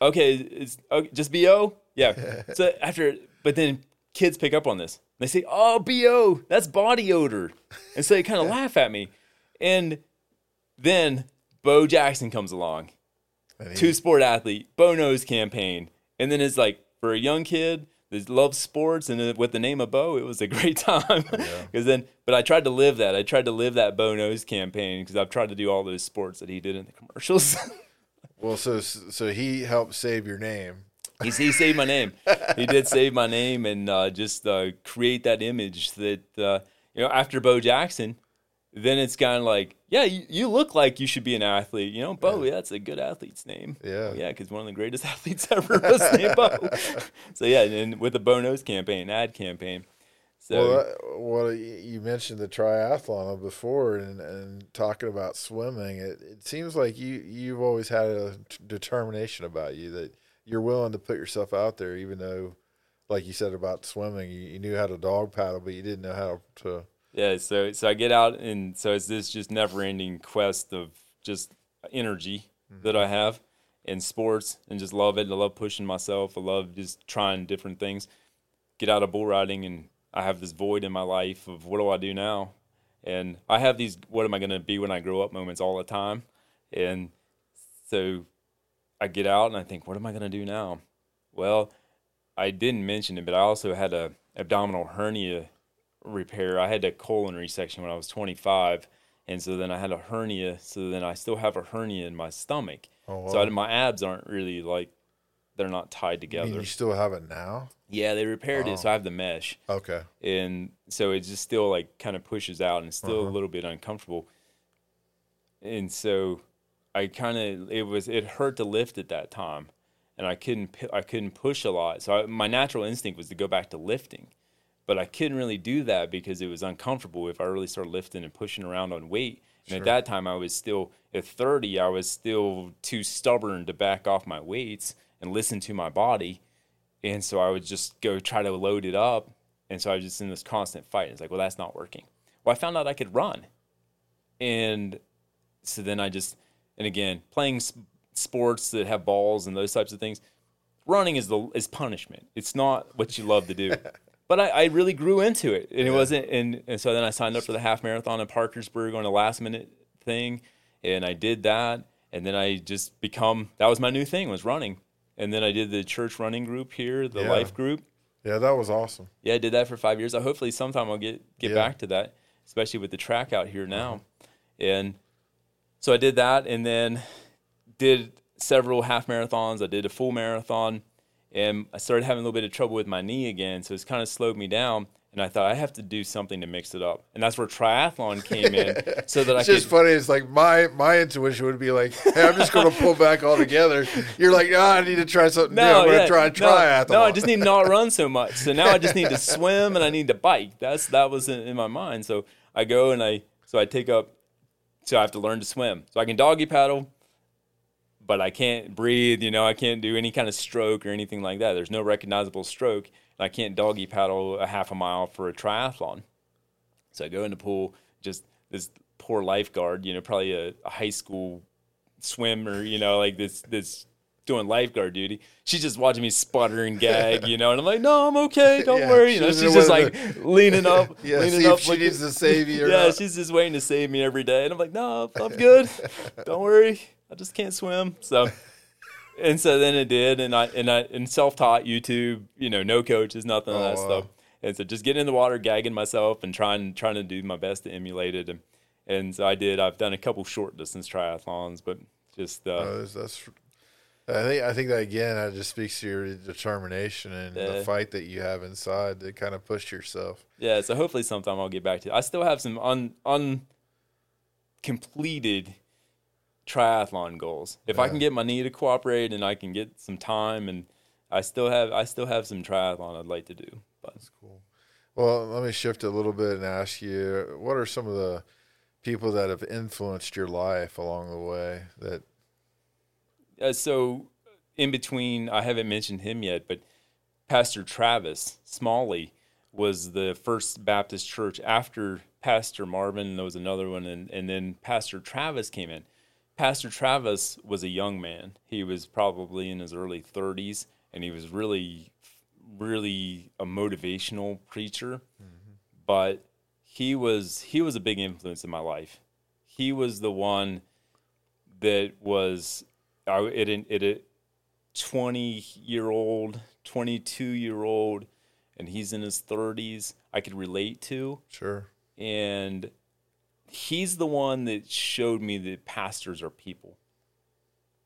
okay, it's okay, just B O? Yeah. So after, but then kids pick up on this. They say, oh, B O, that's body odor. And so they kind of laugh at me. And then Bo Jackson comes along, And he- two sport athlete, Bo Knows campaign. And then it's like, for a young kid loves sports and uh, with the name of Bo, it was a great time. Because then, but I tried to live that. I tried to live that Bo Knows campaign because I've tried to do all those sports that he did in the commercials. well, so so he helped save your name. he, he saved my name. He did save my name and uh, just uh, create that image that uh, you know after Bo Jackson, then it's kind of like yeah, you, you look like you should be an athlete. You know, Bo, yeah, that's a good athlete's name. Yeah. yeah, because one of the greatest athletes ever was named Bo. so yeah, and with the Bo Knows campaign, ad campaign. So well, well, you mentioned the triathlon before, and, and talking about swimming. It, it seems like you you've always had a t- determination about you that you're willing to put yourself out there, even though, like you said about swimming, you, you knew how to dog paddle, but you didn't know how to. Yeah, so so I get out and so it's this just never ending quest of just energy that mm-hmm. I have in sports and just love it. I love pushing myself. I love just trying different things. Get out of bull riding and I have this void in my life of what do I do now? And I have these what am I gonna be when I grow up moments all the time. And so I get out and I think, what am I gonna do now? Well, I didn't mention it, but I also had a abdominal hernia repair. I had a colon resection when I was 25, and so then I had a hernia. So then I still have a hernia in my stomach. Oh, So wow. I, my abs aren't really like they're not tied together. you still have it now. yeah, they repaired Oh. it, so I have the mesh, Okay. and so it just still like kind of pushes out and it's still Uh-huh. a little bit uncomfortable. And so I kind of it was it hurt to lift at that time, and I couldn't I couldn't push a lot. So I, my natural instinct was to go back to lifting, but I couldn't really do that because it was uncomfortable if I really started lifting and pushing around on weight. And Sure. at that time, I was still at 30. I was still too stubborn to back off my weights and listen to my body, and so I would just go try to load it up. And so I was just in this constant fight. It's like, well, that's not working. Well, I found out I could run, and so then I just and again playing sports that have balls and those types of things. Running is the is punishment. It's not what you love to do. but I, I really grew into it, and it wasn't. And, and so then I signed up for the half marathon in Parkersburg on a last minute thing, and I did that. And then I just become that was my new thing was running. And then I did the church running group here, the Yeah. life group. Yeah, that was awesome. Yeah, I did that for five years. I hopefully sometime I'll get get Yeah. back to that, especially with the track out here now. Uh-huh. And so I did that, and then did several half marathons. I did a full marathon, and I started having a little bit of trouble with my knee again. So it's kind of slowed me down. And I thought I have to do something to mix it up, and that's where triathlon came in, so that I It's could. just funny. It's like my my intuition would be like, "Hey, I'm just going to pull back altogether." You're like, "No, I need to try something new. I'm going to try no, triathlon." No, I just need to not run so much. So now I just need to swim and I need to bike. That's that was in, in my mind. So I go and I so I take up. So I have to learn to swim. So I can doggy paddle, but I can't breathe. You know, I can't do any kind of stroke or anything like that. There's no recognizable stroke. And I can't doggy paddle a half a mile for a triathlon. So I go in the pool, just this poor lifeguard, you know, probably a, a high school swimmer, you know, like this this doing lifeguard duty. She's just watching me sputter and gag, you know, and I'm like, no, I'm okay, don't Yeah, worry. You know, she's just like leaning up, Yeah, leaning up. she looking- needs to save you yeah, not. she's just waiting to save me every day, and I'm like, no, I'm good. don't worry, I just can't swim. So and so then it did, and I and I and self taught YouTube, you know, no coaches, nothing of Oh, that wow. stuff. And so just getting in the water, gagging myself, and trying trying to do my best to emulate it. And, and so I did. I've done a couple short distance triathlons, but just uh, Uh, that's, that's I think I think that again that just speaks to your determination and Yeah. the fight that you have inside to kind of push yourself. yeah. So hopefully sometime I'll get back to. it. I still have some un uncompleted triathlon goals. If I can get my knee to cooperate and I can get some time, and I still have I still have some triathlon I'd like to do. But That's cool. Well, let me shift a little bit and ask you, what are some of the people that have influenced your life along the way? That uh, so in between, I haven't mentioned him yet, but Pastor Travis Smalley was the first Baptist church after Pastor Marvin, and there was another one, and, and then Pastor Travis came in. Pastor Travis was a young man. He was probably in his early 30s, and he was really, really a motivational preacher. Mm-hmm. But he was he was a big influence in my life. He was the one that was I, it it it 20 year old 22 year old and he's in his 30s i could relate to sure, and he's the one that showed me that pastors are people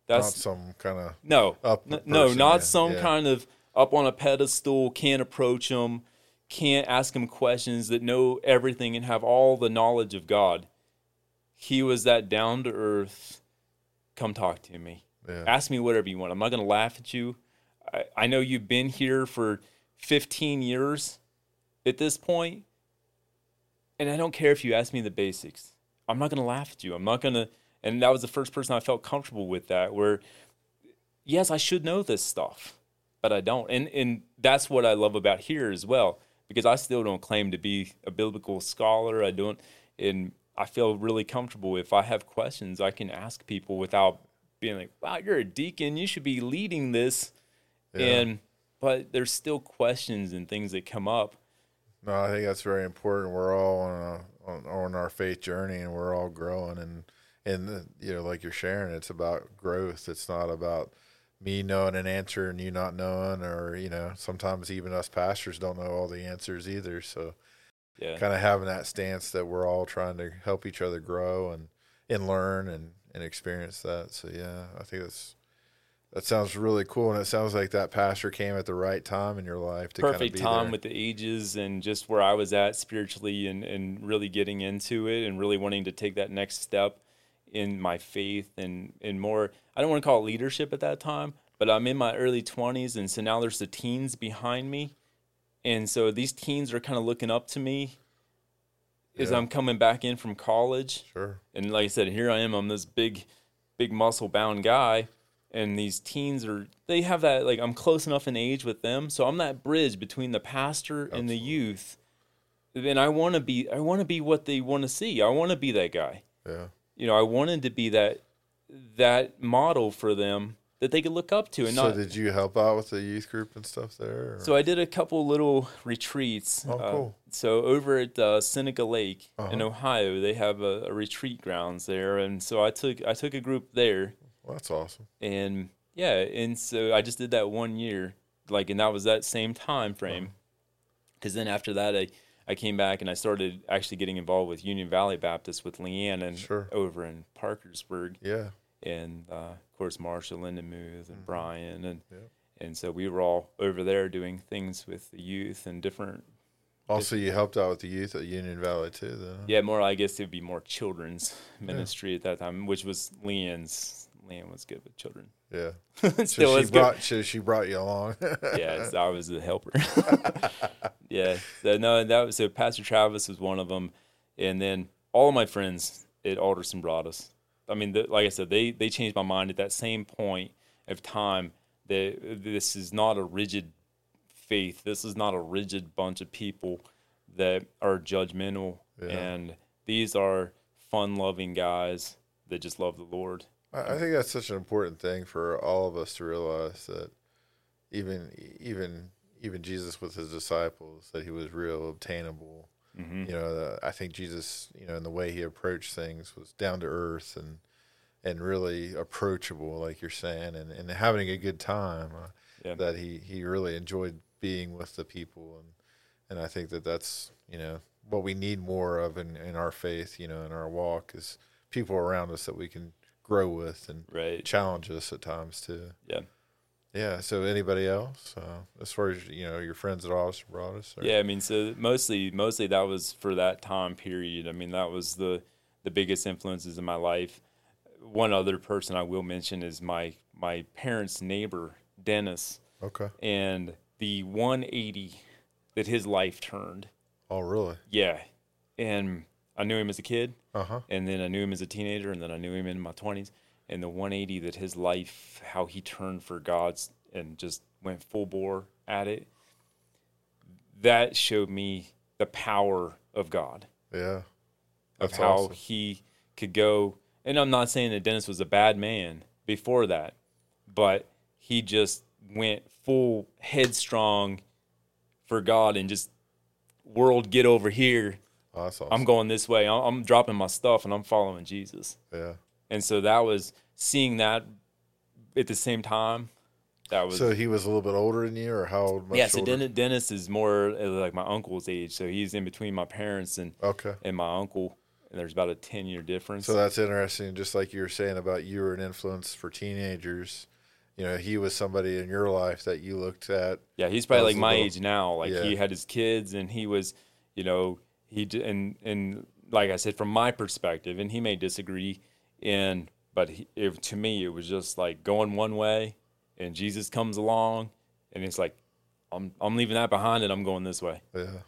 not that's some kind of no up N- no not yeah, some yeah. kind of up on a pedestal can't approach him can't ask him questions that know everything and have all the knowledge of god he was that down to earth come talk to me yeah, ask me whatever you want. I'm not going to laugh at you. I, I know you've been here for 15 years at this point, and I don't care if you ask me the basics. I'm not going to laugh at you. I'm not going to. And that was the first person I felt comfortable with that, where, yes, I should know this stuff, but I don't. And, and that's what I love about here as well, because I still don't claim to be a biblical scholar. I don't. And I feel really comfortable. If I have questions, I can ask people without being like, wow, you're a deacon. You should be leading this. Yeah. And, but there's still questions and things that come up. No, I think that's very important. We're all on a, on, on our faith journey, and we're all growing. And and the, you know, like you're sharing, it's about growth. It's not about me knowing an answer and you not knowing, or you know, sometimes even us pastors don't know all the answers either. So Yeah. kind of having that stance that we're all trying to help each other grow and and learn and and experience that. So yeah, I think that's that sounds really cool, and it sounds like that pastor came at the right time in your life to perfect kind of be time there. with the ages and just where I was at spiritually and, and really getting into it and really wanting to take that next step in my faith and, and more I don't want to call it leadership at that time, but I'm in my early twenties and so now there's the teens behind me. And so these teens are kind of looking up to me as Yeah. I'm coming back in from college. Sure. And like I said, here I am. I'm this big, big muscle bound guy, and these teens are they have that like I'm close enough in age with them, so I'm that bridge between the pastor and the youth. And I want to be I want to be what they want to see. I want to be that guy. Yeah. You know, I wanted to be that that model for them that they could look up to and so not did you help out with the youth group and stuff there? or- so I did a couple little retreats. Oh, uh, cool. so over at uh, Seneca Lake in Uh-huh. Ohio, they have a, a retreat grounds there, and so I took I took a group there, well, that's awesome. and yeah, and so I just did that one year, like, and that was that same time frame. Because then after that, I I came back and I started actually getting involved with Union Valley Baptist with Leanne and Sure. over in Parkersburg, Yeah. and uh, of course Marshall Lindenmuth and Mhm. Brian and. Yep. And so we were all over there doing things with the youth and different Also, you helped out with the youth at Union Valley too, though. Yeah, more. I guess it would be more children's ministry at that time, which was Leanne's. Leanne was good with children. Yeah. Still So she brought she brought you along. Yeah, so I was the helper. yeah, so, no, that was so. Pastor Travis was one of them, and then all of my friends at Alderson Broaddus. I mean, the, like I said, they they changed my mind at that same point of time that this is not a rigid faith. This is not a rigid bunch of people that are judgmental, Yeah. and these are fun-loving guys that just love the Lord. I I think that's such an important thing for all of us to realize that even even even Jesus with his disciples that he was real obtainable. hmm You know, the, I think Jesus, you know, in the way he approached things was down to earth and and really approachable, like you're saying, and, and having a good time. Uh, Yeah. That he he really enjoyed being with the people, and and I think that that's you know what we need more of in in our faith, you know, in our walk is people around us that we can grow with and Right. challenge us at times too. Yeah. Yeah. So anybody else, uh, as far as you know, your friends at Alderson Broaddus? or- Yeah, I mean, so mostly, mostly that was for that time period. I mean, that was the the biggest influences in my life. One other person I will mention is my my parents' neighbor, Dennis, Okay. and the 180 that his life turned. Oh, really? Yeah, and I knew him as a kid, Uh huh. and then I knew him as a teenager, and then I knew him in my 20s. And the 180 that his life, how he turned for God's and just went full bore at it, that showed me the power of God, Yeah. of how awesome. he could go. And I'm not saying that Dennis was a bad man before that, but he just went full headstrong for God and just world get over here. Oh, awesome. I'm going this way. I'm, I'm dropping my stuff and I'm following Jesus. yeah. And so that was seeing that at the same time. That was So he was a little bit older than you, or how old? yeah. So older? Dennis, Dennis is more uh, like my uncle's age. So he's in between my parents and Okay. and my uncle. And there's about a ten year difference. So that's interesting. Just like you were saying about you were an influence for teenagers. You know, he was somebody in your life that you looked at. yeah, he's probably like my little- age now. Like he had his kids and he was, you know, he d- and and like I said, from my perspective, and he may disagree, in but he, it, to me it was just like going one way, and Jesus comes along, and it's like, I'm I'm leaving that behind and I'm going this way. Yeah.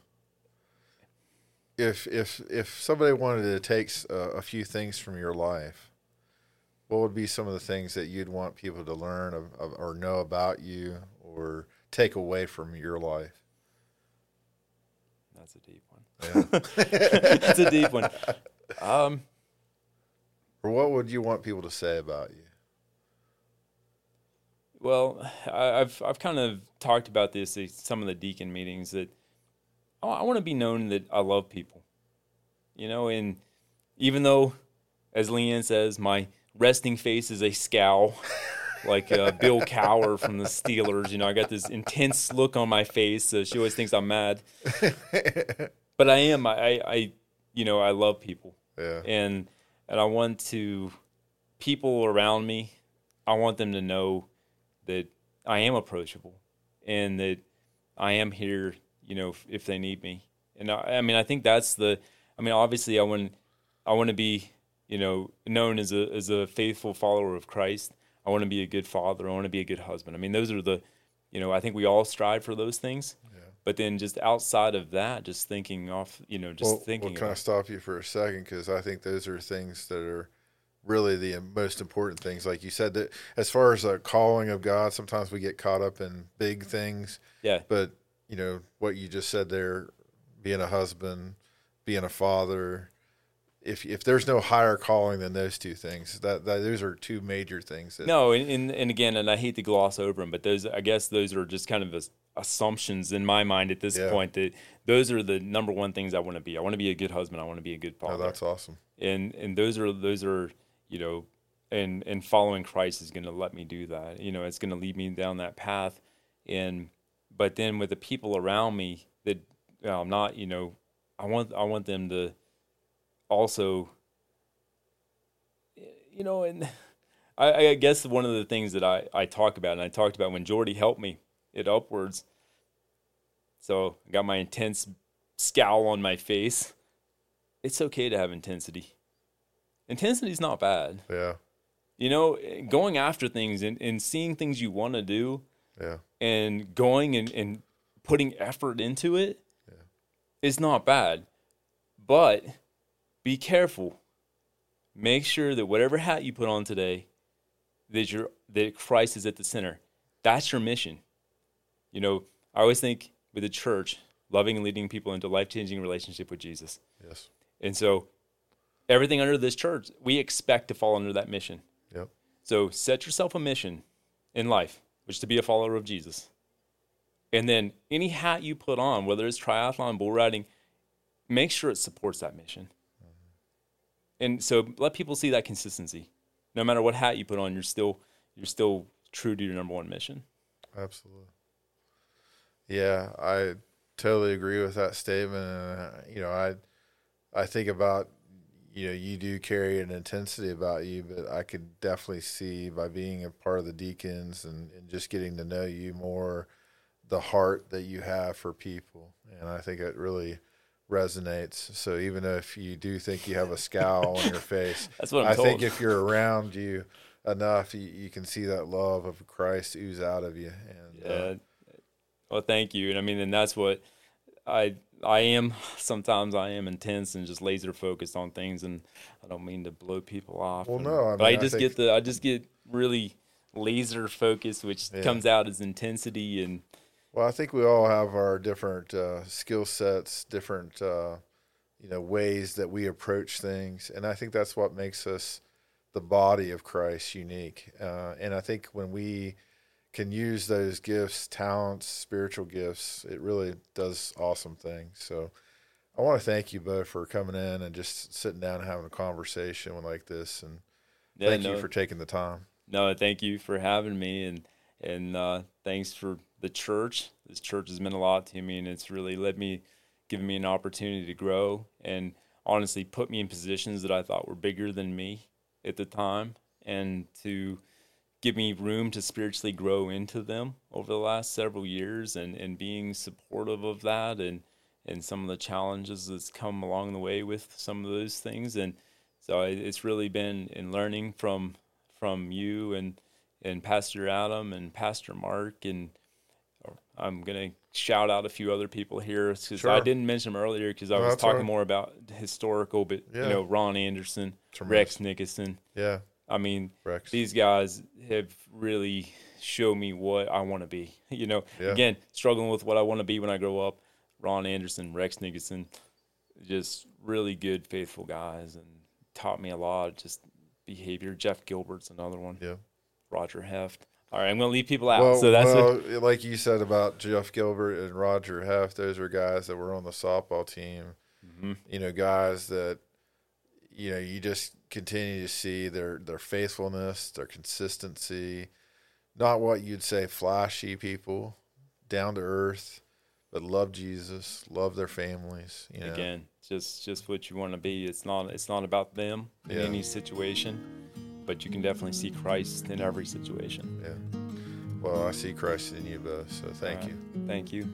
If if if somebody wanted to take a few things from your life, what would be some of the things that you'd want people to learn of, of, or know about you or take away from your life? That's a deep. Yeah. That's a deep one. Um, or what would you want people to say about you? well, I, I've I've kind of talked about this at some of the deacon meetings that I, I want to be known that I love people, you know, and even though, as Leanne says, my resting face is a scowl, like uh, Bill Cowher from the Steelers. You know, I got this intense look on my face. So she always thinks I'm mad, but I am. I, I, you know, I love people. Yeah. and and I want to people around me. I want them to know that I am approachable and that I am here. You know, if, if they need me, and I, I mean, I think that's the. I mean, obviously, I want I want to be you know known as a as a faithful follower of Christ. I want to be a good father. I want to be a good husband. I mean, those are the, you know, I think we all strive for those things. But then just outside of that, just thinking off, you know, just well, thinking. Well, can I stop you for a second? Because I think those are things that are really the most important things. Like you said, that as far as a calling of God, sometimes we get caught up in big things. yeah, But you know what you just said there, being a husband, being a father. If if there's no higher calling than those two things, that, that those are two major things. That, No, and, and and again, and I hate to gloss over them, but those I guess those are just kind of as- assumptions in my mind at this Yeah. point that those are the number one things I want to be. I want to be a good husband. I want to be a good Oh, father. that's awesome. and and those are those are you know, and and following Christ is going to let me do that. You know, it's going to lead me down that path, and but then with the people around me that you know, I'm not, you know, I want I want them to also, you know, and I, I guess one of the things that I I talk about, and I talked about when Jordy helped me at Upwards. So I got my intense scowl on my face. It's okay to have intensity. Intensity is not bad. Yeah, You know, going after things and, and seeing things you want to do yeah, and going and, and putting effort into it is not bad. But be careful. Make sure that whatever hat you put on today, that your that Christ is at the center. That's your mission. You know, I always think with the church, loving and leading people into life changing relationship with Jesus. yes, And so everything under this church, we expect to fall under that mission. yep, So set yourself a mission in life, which is to be a follower of Jesus. And then any hat you put on, whether it's triathlon, bull riding, make sure it supports that mission. Mm-hmm. And so let people see that consistency. no matter what hat you put on, you're still you're still true to your number one mission. Absolutely. Yeah, I totally agree with that statement. And, uh, you know, I I think about you know you do carry an intensity about you, but I could definitely see by being a part of the deacons and, and just getting to know you more, the heart that you have for people, and I think it really resonates. So even if you do think you have a scowl on your face, That's what I'm I told. think if you're around you enough, you, you can see that love of Christ ooze out of you. And uh, Yeah. Well, thank you. And I mean, and that's what I I am. Sometimes I am intense and just laser focused on things, and I don't mean to blow people off. Well, and- no, I but I just think- get the I just get really laser focused, which Yeah. comes out as intensity and Well, I think we all have our different uh, skill sets, different uh, you know ways that we approach things, and I think that's what makes us the body of Christ unique. Uh, and I think when we can use those gifts, talents, spiritual gifts, it really does awesome things. So. I want to thank you both for coming in and just sitting down and having a conversation like this, and yeah, thank no, you for taking the time. No, thank you for having me, and and uh, thanks for the church. This church has meant a lot to me, and it's really let me, given me an opportunity to grow, and honestly put me in positions that I thought were bigger than me at the time, and to give me room to spiritually grow into them over the last several years, and and being supportive of that, and and some of the challenges that's come along the way with some of those things, and so it- it's really been in learning from from you and and Pastor Adam and Pastor Mark and I'm gonna shout out a few other people here because I didn't mention them earlier because I No, was talking right. more about historical, but Yeah. you know Ron Anderson, Tremendous. Rex Nickerson, Yeah, I mean, Rex. these guys have really shown me what I want to be. You know, Yeah. again, struggling with what I want to be when I grow up. Ron Anderson, Rex Nickerson, just really good, faithful guys, and taught me a lot. Just behavior. Jeff Gilbert's another one. Yeah. Roger Heft. All right, I'm gonna leave people out. Well, so that's well, it. like you said about Jeff Gilbert and Roger Heft, those are guys that were on the softball team. Mhm. You know, guys that you know you just continue to see their their faithfulness, their consistency. Not what you'd say flashy people, down to earth, but love Jesus, love their families. You know, Again, just just what you want to be. It's not it's not about them in Yeah. any situation, but you can definitely see Christ in every situation. yeah. Well, I see Christ in you both, so thank All you. right. Thank you.